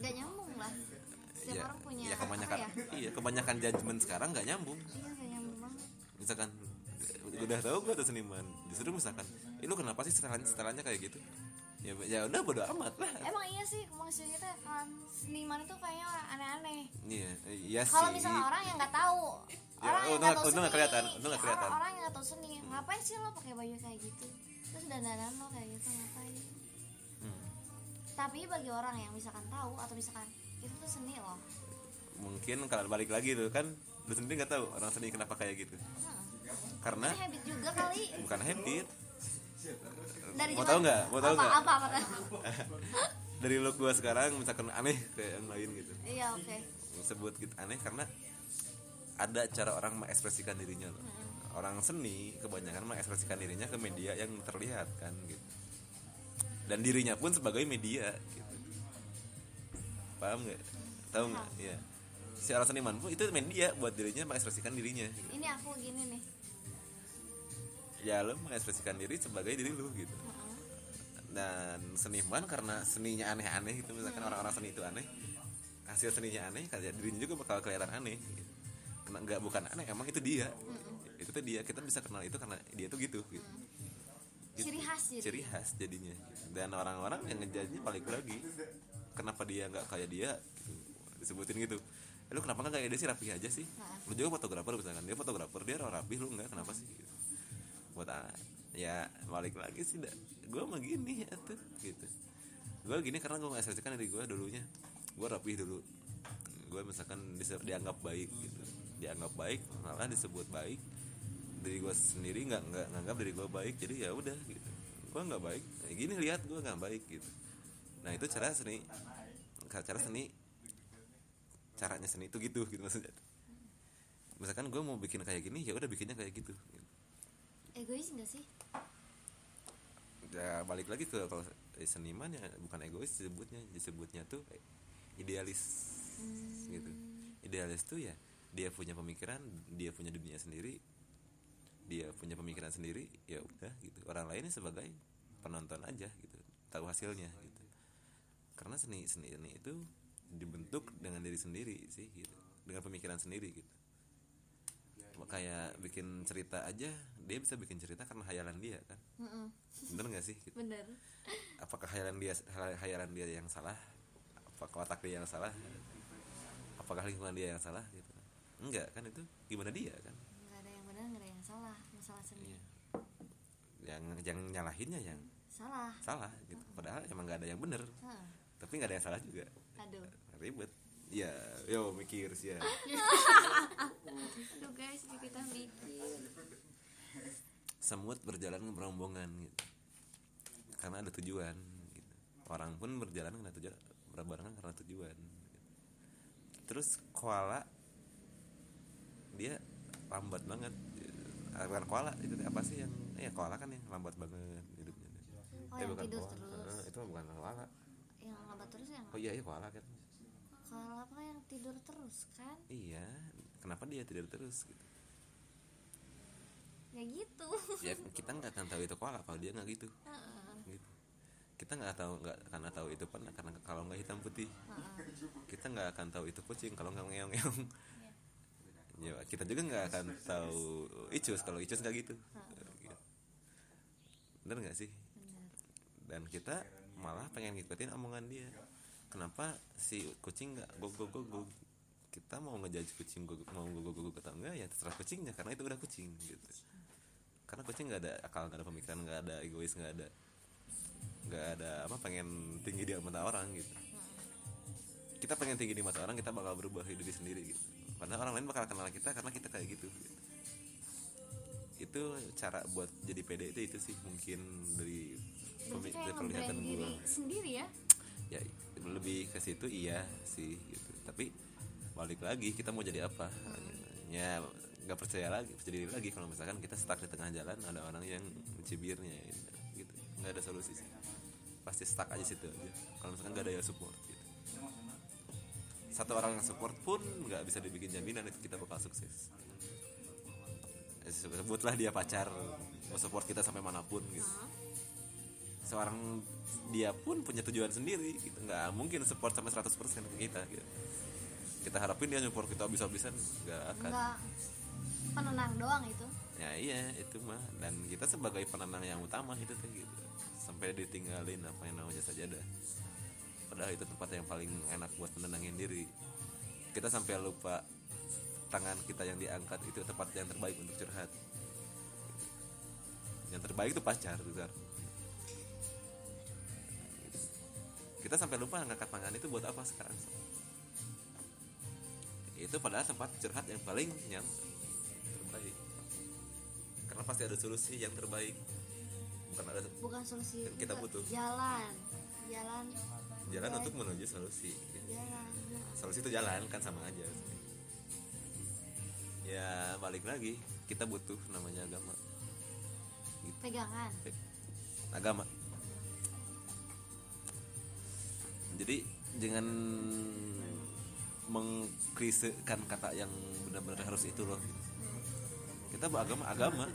S1: nggak nyambung lah. Setiap
S2: ya,
S1: orang punya
S2: ya kebanyakan
S1: ya?
S2: iya kebanyakan judgement sekarang nggak nyambung.
S1: Iya nggak nyambung banget.
S2: Misalkan udah tahu gue tuh seniman justru misalkan eh, lu kenapa sih setelannya setelannya kayak gitu ya ya udah bodo amat lah.
S1: Emang iya sih maksudnya tuh kan seniman itu kayaknya orang aneh-aneh.
S2: Iya iya sih.
S1: kalau misalnya orang yang nggak tahu
S2: Ya,
S1: orang yang
S2: untung-
S1: nggak
S2: untung kelihatan, untung nggak kelihatan.
S1: orang, orang yang nggak tahu seni ngapain sih lo pakai baju kayak gitu? Terus dandanan lo kayak gitu ngapain?
S2: Hmm.
S1: tapi bagi orang yang misalkan tahu atau misalkan itu tuh seni loh.
S2: Mungkin kalau balik lagi tuh kan lu sendiri nggak tahu orang seni kenapa kayak gitu.
S1: Heeh.
S2: karena
S1: habit juga kali.
S2: Bukan habit
S1: dari
S2: Mau tahu nggak? Mau tahu nggak?
S1: apa apa?
S2: Dari look gua sekarang misalkan aneh kayak yang lain gitu.
S1: Iya oke.
S2: Sebut gitu aneh karena ada cara orang mengekspresikan dirinya loh. Orang seni kebanyakan mengekspresikan dirinya ke media yang terlihat kan gitu. Dan dirinya pun sebagai media gitu. Paham nggak? Tahu nggak? Ya si orang seniman pun itu media buat dirinya mengekspresikan dirinya gitu.
S1: ini aku gini nih
S2: ya lo mengekspresikan diri sebagai diri lu gitu dan seniman karena seninya aneh-aneh gitu misalkan orang-orang seni itu aneh hasil seninya aneh kayak dirinya juga bakal kelihatan aneh gitu. Kena nggak bukan aneh emang itu dia itu tuh dia kita bisa kenal itu karena dia tuh gitu, gitu. Gitu.
S1: ciri khas jadi
S2: ciri khas jadinya dan orang-orang yang ngejadinya balik lagi kenapa dia nggak kayak dia gitu. disebutin gitu "Eh, lu kenapa nggak kayak dia sih rapi aja sih
S1: Nah.
S2: lu juga fotografer misalkan dia fotografer dia rapi lu nggak kenapa sih. Buat ya balik lagi sih gue mah gini ya gitu. Gue gini karena gue mengekspresikan dari gue dulunya. Gue rapi dulu. Gue misalkan dianggap baik gitu. Dianggap baik malah disebut baik. Dari gue sendiri nggak nggak nganggap dari gue baik jadi ya udah gitu. Gue nggak baik Kayak gini lihat gue nggak baik gitu. Nah itu cara seni. Cara seni. Caranya seni itu gitu gitu maksudnya. Misalkan gue mau bikin kayak gini ya udah bikinnya kayak gitu
S1: egois enggak sih?
S2: Ya balik lagi ke kalau eh, seniman ya bukan egois disebutnya disebutnya tuh idealis gitu. Idealis tuh ya dia punya pemikiran dia punya dunia sendiri dia punya pemikiran sendiri ya udah gitu. Orang lainnya sebagai penonton aja gitu. Tahu hasilnya gitu. Karena seni seni seni itu dibentuk dengan diri sendiri sih gitu. Dengan pemikiran sendiri gitu. Kayak bikin cerita aja dia bisa bikin cerita karena hayalan dia kan?
S1: Heeh.
S2: bener gak sih? Gitu?
S1: bener.
S2: Apakah hayalan dia hayalan dia yang salah? Apakah otak dia yang salah? Apakah lingkungan dia yang salah? Gitu. Enggak kan itu gimana dia kan?
S1: Nggak ada yang benar nggak ada yang salah masalah seni
S2: iya. Yang yang nyalahinnya yang
S1: salah.
S2: salah gitu. Padahal emang nggak ada yang
S1: Heeh.
S2: tapi nggak ada yang salah juga.
S1: Aduh.
S2: Ribet. Ya yo mikir sih ya.
S1: Aduh guys kita mikir
S2: semut berjalan berombongan gitu karena ada tujuan gitu. orang pun berjalan karena tujuan berbarengan karena tujuan gitu. terus koala dia lambat banget Eh, bukan koala itu apa sih yang ya koala kan yang lambat banget hidupnya
S1: Oh,
S2: Eh,
S1: yang
S2: bukan
S1: tidur
S2: koala.
S1: terus.
S2: Eh, itu bukan koala
S1: yang lambat terus yang
S2: oh iya iya koala kan
S1: kalau apa yang tidur terus kan
S2: iya kenapa dia tidur terus gitu
S1: ya gitu.
S2: Ya kita nggak akan tahu itu koala kalau dia nggak gitu.
S1: Heeh.
S2: gitu. Kita nggak tahu nggak karena tahu itu pernah karena kalau nggak hitam putih.
S1: Heeh.
S2: kita nggak akan tahu itu kucing kalau nggak ngeong ngeong ya kita juga nggak akan tahu icus kalau icus nggak gitu. Gitu. bener nggak sih?
S1: Bener.
S2: Dan kita malah pengen ngikutin omongan dia. Kenapa si kucing nggak go go go go kita mau ngejudge kucing go, mau go go go go atau enggak ya terserah kucingnya karena itu udah kucing gitu karena kucing nggak ada akal nggak ada pemikiran nggak ada egois nggak ada nggak ada apa pengen tinggi di mata orang gitu. Kita pengen tinggi di mata orang kita bakal berubah hidup diri sendiri gitu. Padahal orang lain bakal kenal kita karena kita kayak gitu, gitu. itu cara buat jadi pede itu itu sih mungkin dari
S1: berarti
S2: pemi- dari penglihatan gue
S1: diri sendiri ya?
S2: Ya lebih ke situ iya sih gitu. Tapi balik lagi kita mau jadi apa? Ya nggak percaya lagi percaya diri lagi kalau misalkan kita stuck di tengah jalan ada orang yang mencibirnya gitu. Nggak ada solusi sih. Pasti stuck aja situ aja. Kalau misalkan nggak ada yang support gitu. Satu orang yang support pun nggak bisa dibikin jaminan itu kita bakal sukses. Eh, sebutlah dia pacar mau support kita sampai mana pun gitu. Seorang dia pun punya tujuan sendiri gitu. Nggak mungkin support sampai 100% ke kita gitu. Kita harapin dia support kita bisa-bisan nggak akan.
S1: Enggak penenang doang itu.
S2: Ya iya itu mah. Dan kita sebagai penenang yang utama itu tuh gitu. Sampai ditinggalin apa yang namanya sajadah. Padahal itu tempat yang paling enak buat menenangin diri. Kita sampai lupa tangan kita yang diangkat itu tempat yang terbaik untuk curhat. Yang terbaik itu pacar besar kita sampai lupa ngangkat tangan itu buat apa sekarang itu padahal tempat curhat yang paling terbaik karena pasti ada solusi yang terbaik. Bukan ada
S1: bukan solusi
S2: Yang kita
S1: bukan-
S2: butuh.
S1: jalan. Jalan.
S2: Jalan
S1: Baik.
S2: untuk menuju solusi.
S1: Jalan
S2: solusi itu jalan kan sama aja. Ya balik lagi. Kita butuh namanya agama.
S1: Pegangan.
S2: Agama. Jadi jangan mengkrisekan kata yang benar-benar harus itu loh kita beragama agama.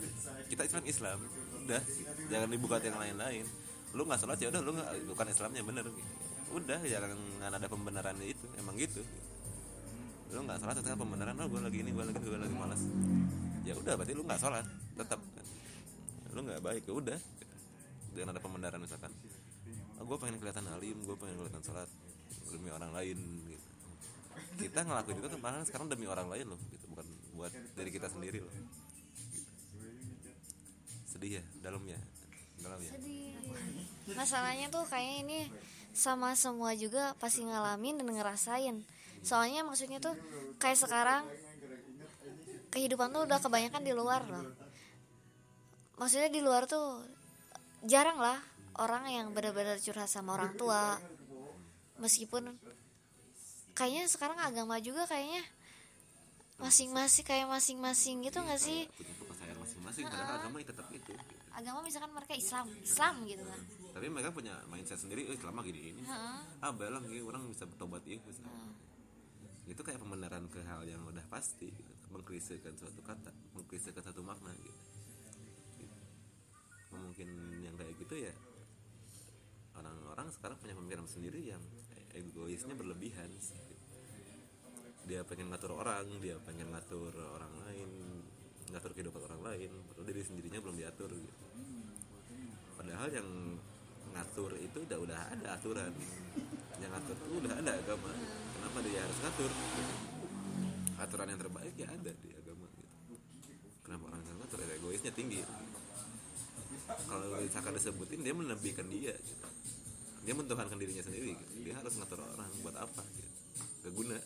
S2: Kita Islam Islam. Udah jangan dibuka yang lain-lain. Lu nggak sholat ya udah lu nggak bukan Islamnya bener. Udah jangan ada pembenaran itu. Emang gitu. Lu nggak sholat tetap pembenaran. Oh gue lagi ini gue lagi gue lagi malas. Ya udah berarti lu nggak sholat tetap. Lu nggak baik ya udah. Dengan ada pembenaran misalkan. Oh, gue pengen kelihatan alim gue pengen kelihatan sholat demi orang lain gitu. Kita ngelakuin itu kan sekarang demi orang lain loh gitu. Bukan buat diri kita sendiri loh. Sedih ya dalam ya dalam ya.
S1: Sedih. Masalahnya tuh kayaknya ini sama semua juga pasti ngalamin dan ngerasain. Soalnya maksudnya tuh kayak sekarang kehidupan tuh udah kebanyakan di luar loh. Maksudnya di luar tuh jarang lah orang yang benar-benar curhat sama orang tua. Meskipun kayaknya sekarang agama juga kayaknya masing-masing kayak masing-masing gitu nggak sih?
S2: punya kepercayaan masing-masing padahal agama itu tetap itu.
S1: Agama misalkan mereka Islam Islam gitu kan
S2: tapi mereka punya mindset sendiri eh selama gini ini ah belang ini orang bisa bertobat iya bisa. itu kayak pembenaran ke hal yang udah pasti gitu. mengkrisekan suatu kata mengkrisekan satu makna gitu. Gitu. mungkin yang kayak gitu ya orang-orang sekarang punya pemikiran sendiri yang egoisnya berlebihan sih. dia pengen ngatur orang dia pengen ngatur orang lain ngatur kehidupan orang lain padahal diri sendirinya belum diatur gitu padahal yang ngatur itu udah udah ada aturan. Yang ngatur itu udah ada agama. Kenapa dia harus ngatur? Aturan yang terbaik ya ada di agama gitu. Kenapa orang yang ngatur? Ya egoisnya tinggi. Kalau misalkan disebutin dia menebihkan dia gitu. dia mentuhankan dirinya sendiri gitu. dia harus ngatur orang buat apa gitu. Gak guna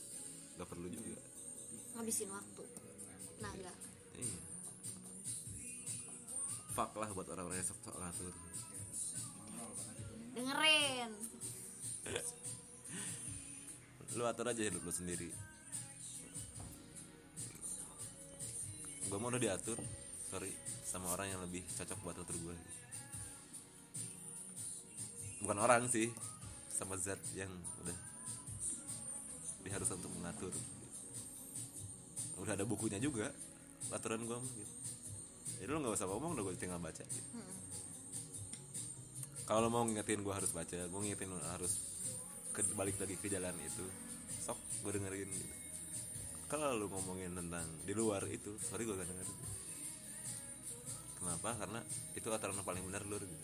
S2: gak perlu juga.
S1: Ngabisin waktu. Naga
S2: iya. Fuck lah buat orang-orang yang sok ngatur
S1: dengerin.
S2: Lu atur aja hidup lu sendiri. Gue mau udah diatur sorry sama orang yang lebih cocok buat atur gue bukan orang sih sama zat yang udah diharuskan untuk mengatur. Udah ada bukunya juga aturan gue gitu. Jadi lu nggak usah ngomong udah gue tinggal baca gitu. Kalau lu mau ngingetin gue harus baca gue ngingetin harus ke, balik lagi ke jalan itu sok gue dengerin gitu. Kalau lu ngomongin tentang di luar itu sorry gue gak dengerin. Kenapa? Karena itu aturan paling benar lu gitu.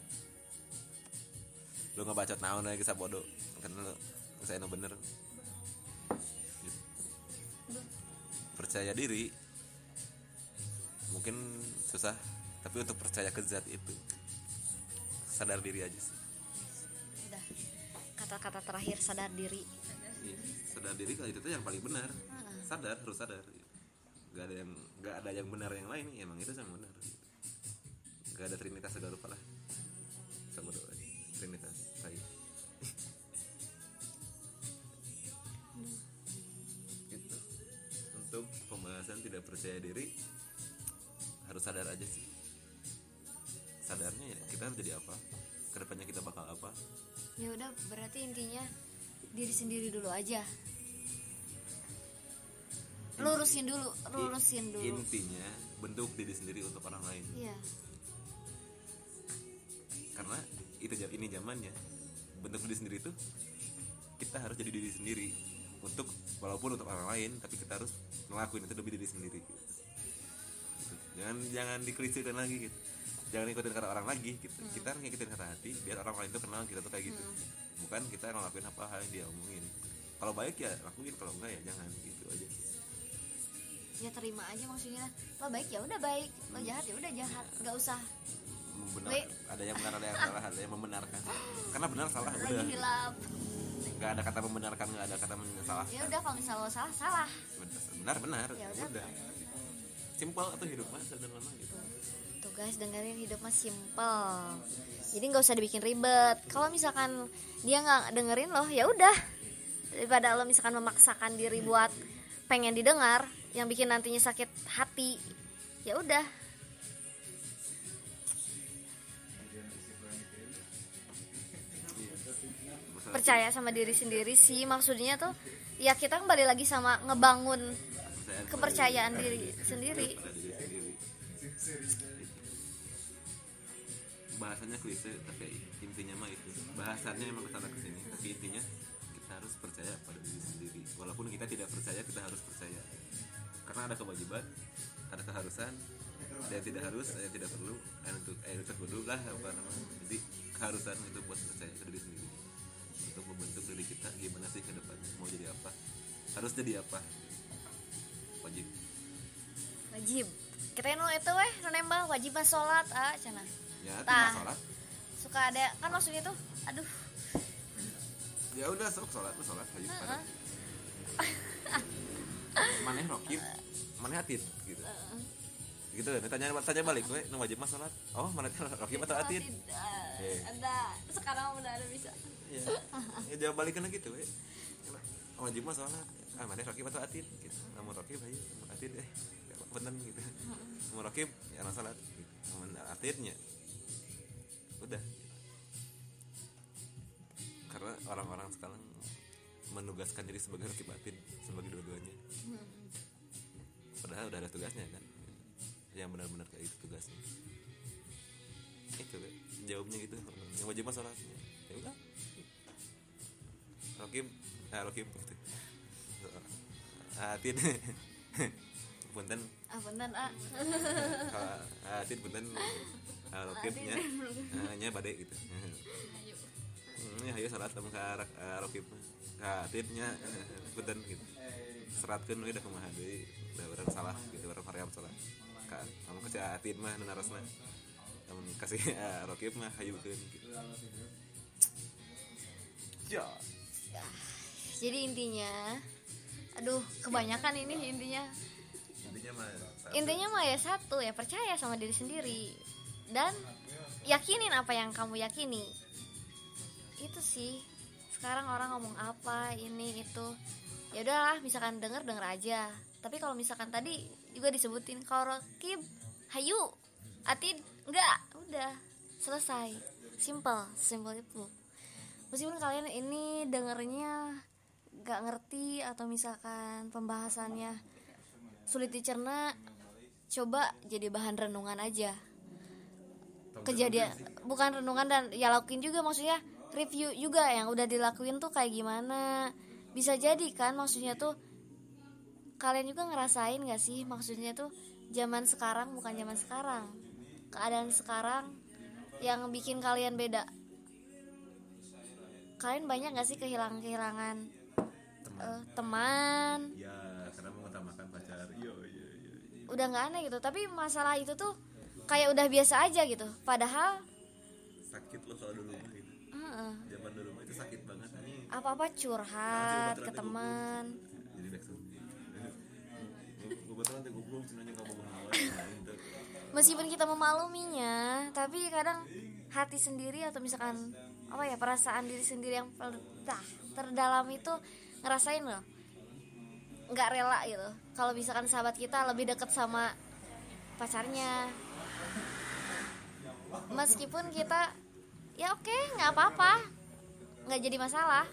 S2: Lu nggak bacot naon lagi kisah bodoh. Karena lu saya bener. Percaya diri. Mungkin susah tapi untuk percaya ke zat itu sadar diri aja sih.
S1: Udah. Kata-kata terakhir sadar diri.
S2: Iya, sadar diri kalau itu tuh yang paling benar. Sadar harus sadar. Gak ada yang gak ada yang benar yang lain. Emang itu yang benar. Gak ada trinitas segala rupa lah. Sama doa trinitas baik gitu. Untuk pembahasan tidak percaya diri harus sadar aja sih sadarnya ya kita harus jadi apa? Ke depannya kita bakal apa?
S1: Ya udah berarti intinya diri sendiri dulu aja. Lurusin dulu lurusin dulu.
S2: intinya bentuk diri sendiri untuk orang lain.
S1: Iya.
S2: Karena itu ini zamannya. Bentuk diri sendiri itu kita harus jadi diri sendiri untuk walaupun untuk orang lain tapi kita harus ngelakuin itu demi diri sendiri gitu. Gitu. jangan jangan dikritikkan lagi gitu jangan ikutin kata orang lagi gitu kita harus ngikutin kata hati biar orang lain tuh kenal kita tuh kayak gitu. Bukan kita ngelakuin apa hal yang dia omongin. Kalau baik ya lakuin kalau enggak ya jangan gitu aja
S1: ya terima aja maksudnya. Lo baik ya udah baik lo jahat ya udah jahat nggak usah. Baik.
S2: ada yang benar ada yang salah ada yang membenarkan. Karena benar salah
S1: lagi
S2: udah.
S1: hilap
S2: nggak ada kata membenarkan nggak ada kata menyesalah
S1: ya udah kalau misalnya lo salah salah.
S2: Benar benar
S1: Ya udah.
S2: udah. Simpel atau hidup mah sederhana gitu
S1: guys dengerin hidup mah simple jadi nggak usah dibikin ribet. Kalau misalkan dia nggak dengerin lo ya udah. Daripada lo misalkan memaksakan diri buat pengen didengar yang bikin nantinya sakit hati ya udah. Percaya sama diri sendiri sih maksudnya tuh ya kita kembali lagi sama ngebangun
S2: kepercayaan
S1: diri sendiri
S2: bahasanya klise tapi intinya mah itu. Bahasannya emang ke sana ke sini tapi intinya kita harus percaya pada diri sendiri. Walaupun kita tidak percaya kita harus percaya. Karena ada kewajiban ada keharusan yang tidak harus yang tidak perlu. Ada untuk eh, itu perlu lah apa namanya. Jadi keharusan itu buat percaya ke diri sendiri. Untuk membentuk diri kita gimana sih ke depannya? Mau jadi apa? Harus jadi apa? Wajib.
S1: Wajib. Kita nu itu weh. Nu nembal wajib sholat ah cina
S2: ya tinggal sholat.
S1: suka ada kan maksudnya tuh aduh.
S2: Ya udah sok sholat tuh sholat ayo pada mana rokib mana atit gitu. Gitu kan tanya tanya balik we nu wajib mah sholat? Oh mana teh rokib atau atit? Eh.
S1: ada sekarang udah ada bisa.
S2: Ya ya jawab balik kena gitu we wajib mah sholat. Ah mana rokib atau atit? Gitu. Namun rokib ayo namun atit eh bener gitu. Namun rokib ya nah sholat. Gitu. namun atitnya udah. Karena orang-orang sekarang menugaskan diri sebagai rokib atit sebagai dua-duanya. Padahal udah ada tugasnya kan? Yang benar-benar kayak itu tugasnya. Itu kan, jawabnya gitu. Yang wajib sholat ya udah. Rokim ah Rokim gitu. Atin punten.
S1: Ah bener ah.
S2: Ah, Atin punten ah, Rokimnya nya bade gitu. Hmm, ya ayo salat temen ka Rak- ah, Rokim ka Atinnya punten gitu. Seratkeun we da kumaha deui da urang salah gitu urang hoream salah. Ka kamu kasih Atin mah nu narosna kamu kasih ah, Rokim mah hayukeun gitu. Ya.
S1: Jadi intinya aduh kebanyakan ini intinya.
S2: Intinya mah
S1: intinya mah ya satu ya percaya sama diri sendiri dan yakinin apa yang kamu yakini. Itu sih. Sekarang orang ngomong apa ini itu. Ya udahlah misalkan denger denger aja. Tapi kalau misalkan tadi juga disebutin kalau Rokib hayu Atid enggak. Udah selesai. Simple simple itu. Meskipun kalian ini dengernya nggak ngerti atau misalkan pembahasannya sulit dicerna coba jadi bahan renungan aja kejadian bukan renungan dan ya lakuin juga maksudnya review juga yang udah dilakuin tuh kayak gimana. Bisa jadi kan maksudnya tuh kalian juga ngerasain gak sih? Maksudnya tuh zaman sekarang bukan zaman sekarang. Keadaan sekarang yang bikin kalian beda. Kalian banyak gak sih kehilangan kehilangan eh, teman?
S2: Ya karena mengutamakan pacar. Iya iya iya.
S1: Udah nggak aneh gitu tapi masalah itu tuh kayak udah biasa aja gitu padahal
S2: sakit loh kalau dulu gitu zaman dulu itu sakit banget nih
S1: apa-apa curhat ke teman
S2: jadi
S1: meskipun kita memakluminya tapi kadang hati sendiri atau misalkan apa ya perasaan diri sendiri yang per- dah, terdalam itu ngerasain loh nggak rela gitu kalau misalkan sahabat kita lebih deket sama pacarnya meskipun kita ya oke nggak apa-apa. Nggak jadi masalah.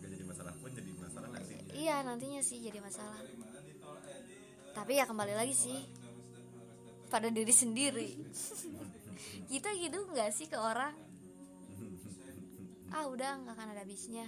S2: Gak jadi masalah pun jadi masalah nanti
S1: iya nantinya sih jadi masalah. Tapi ya kembali lagi sih pada diri sendiri. Kita gitu nggak sih ke orang? Ah udah nggak akan ada habisnya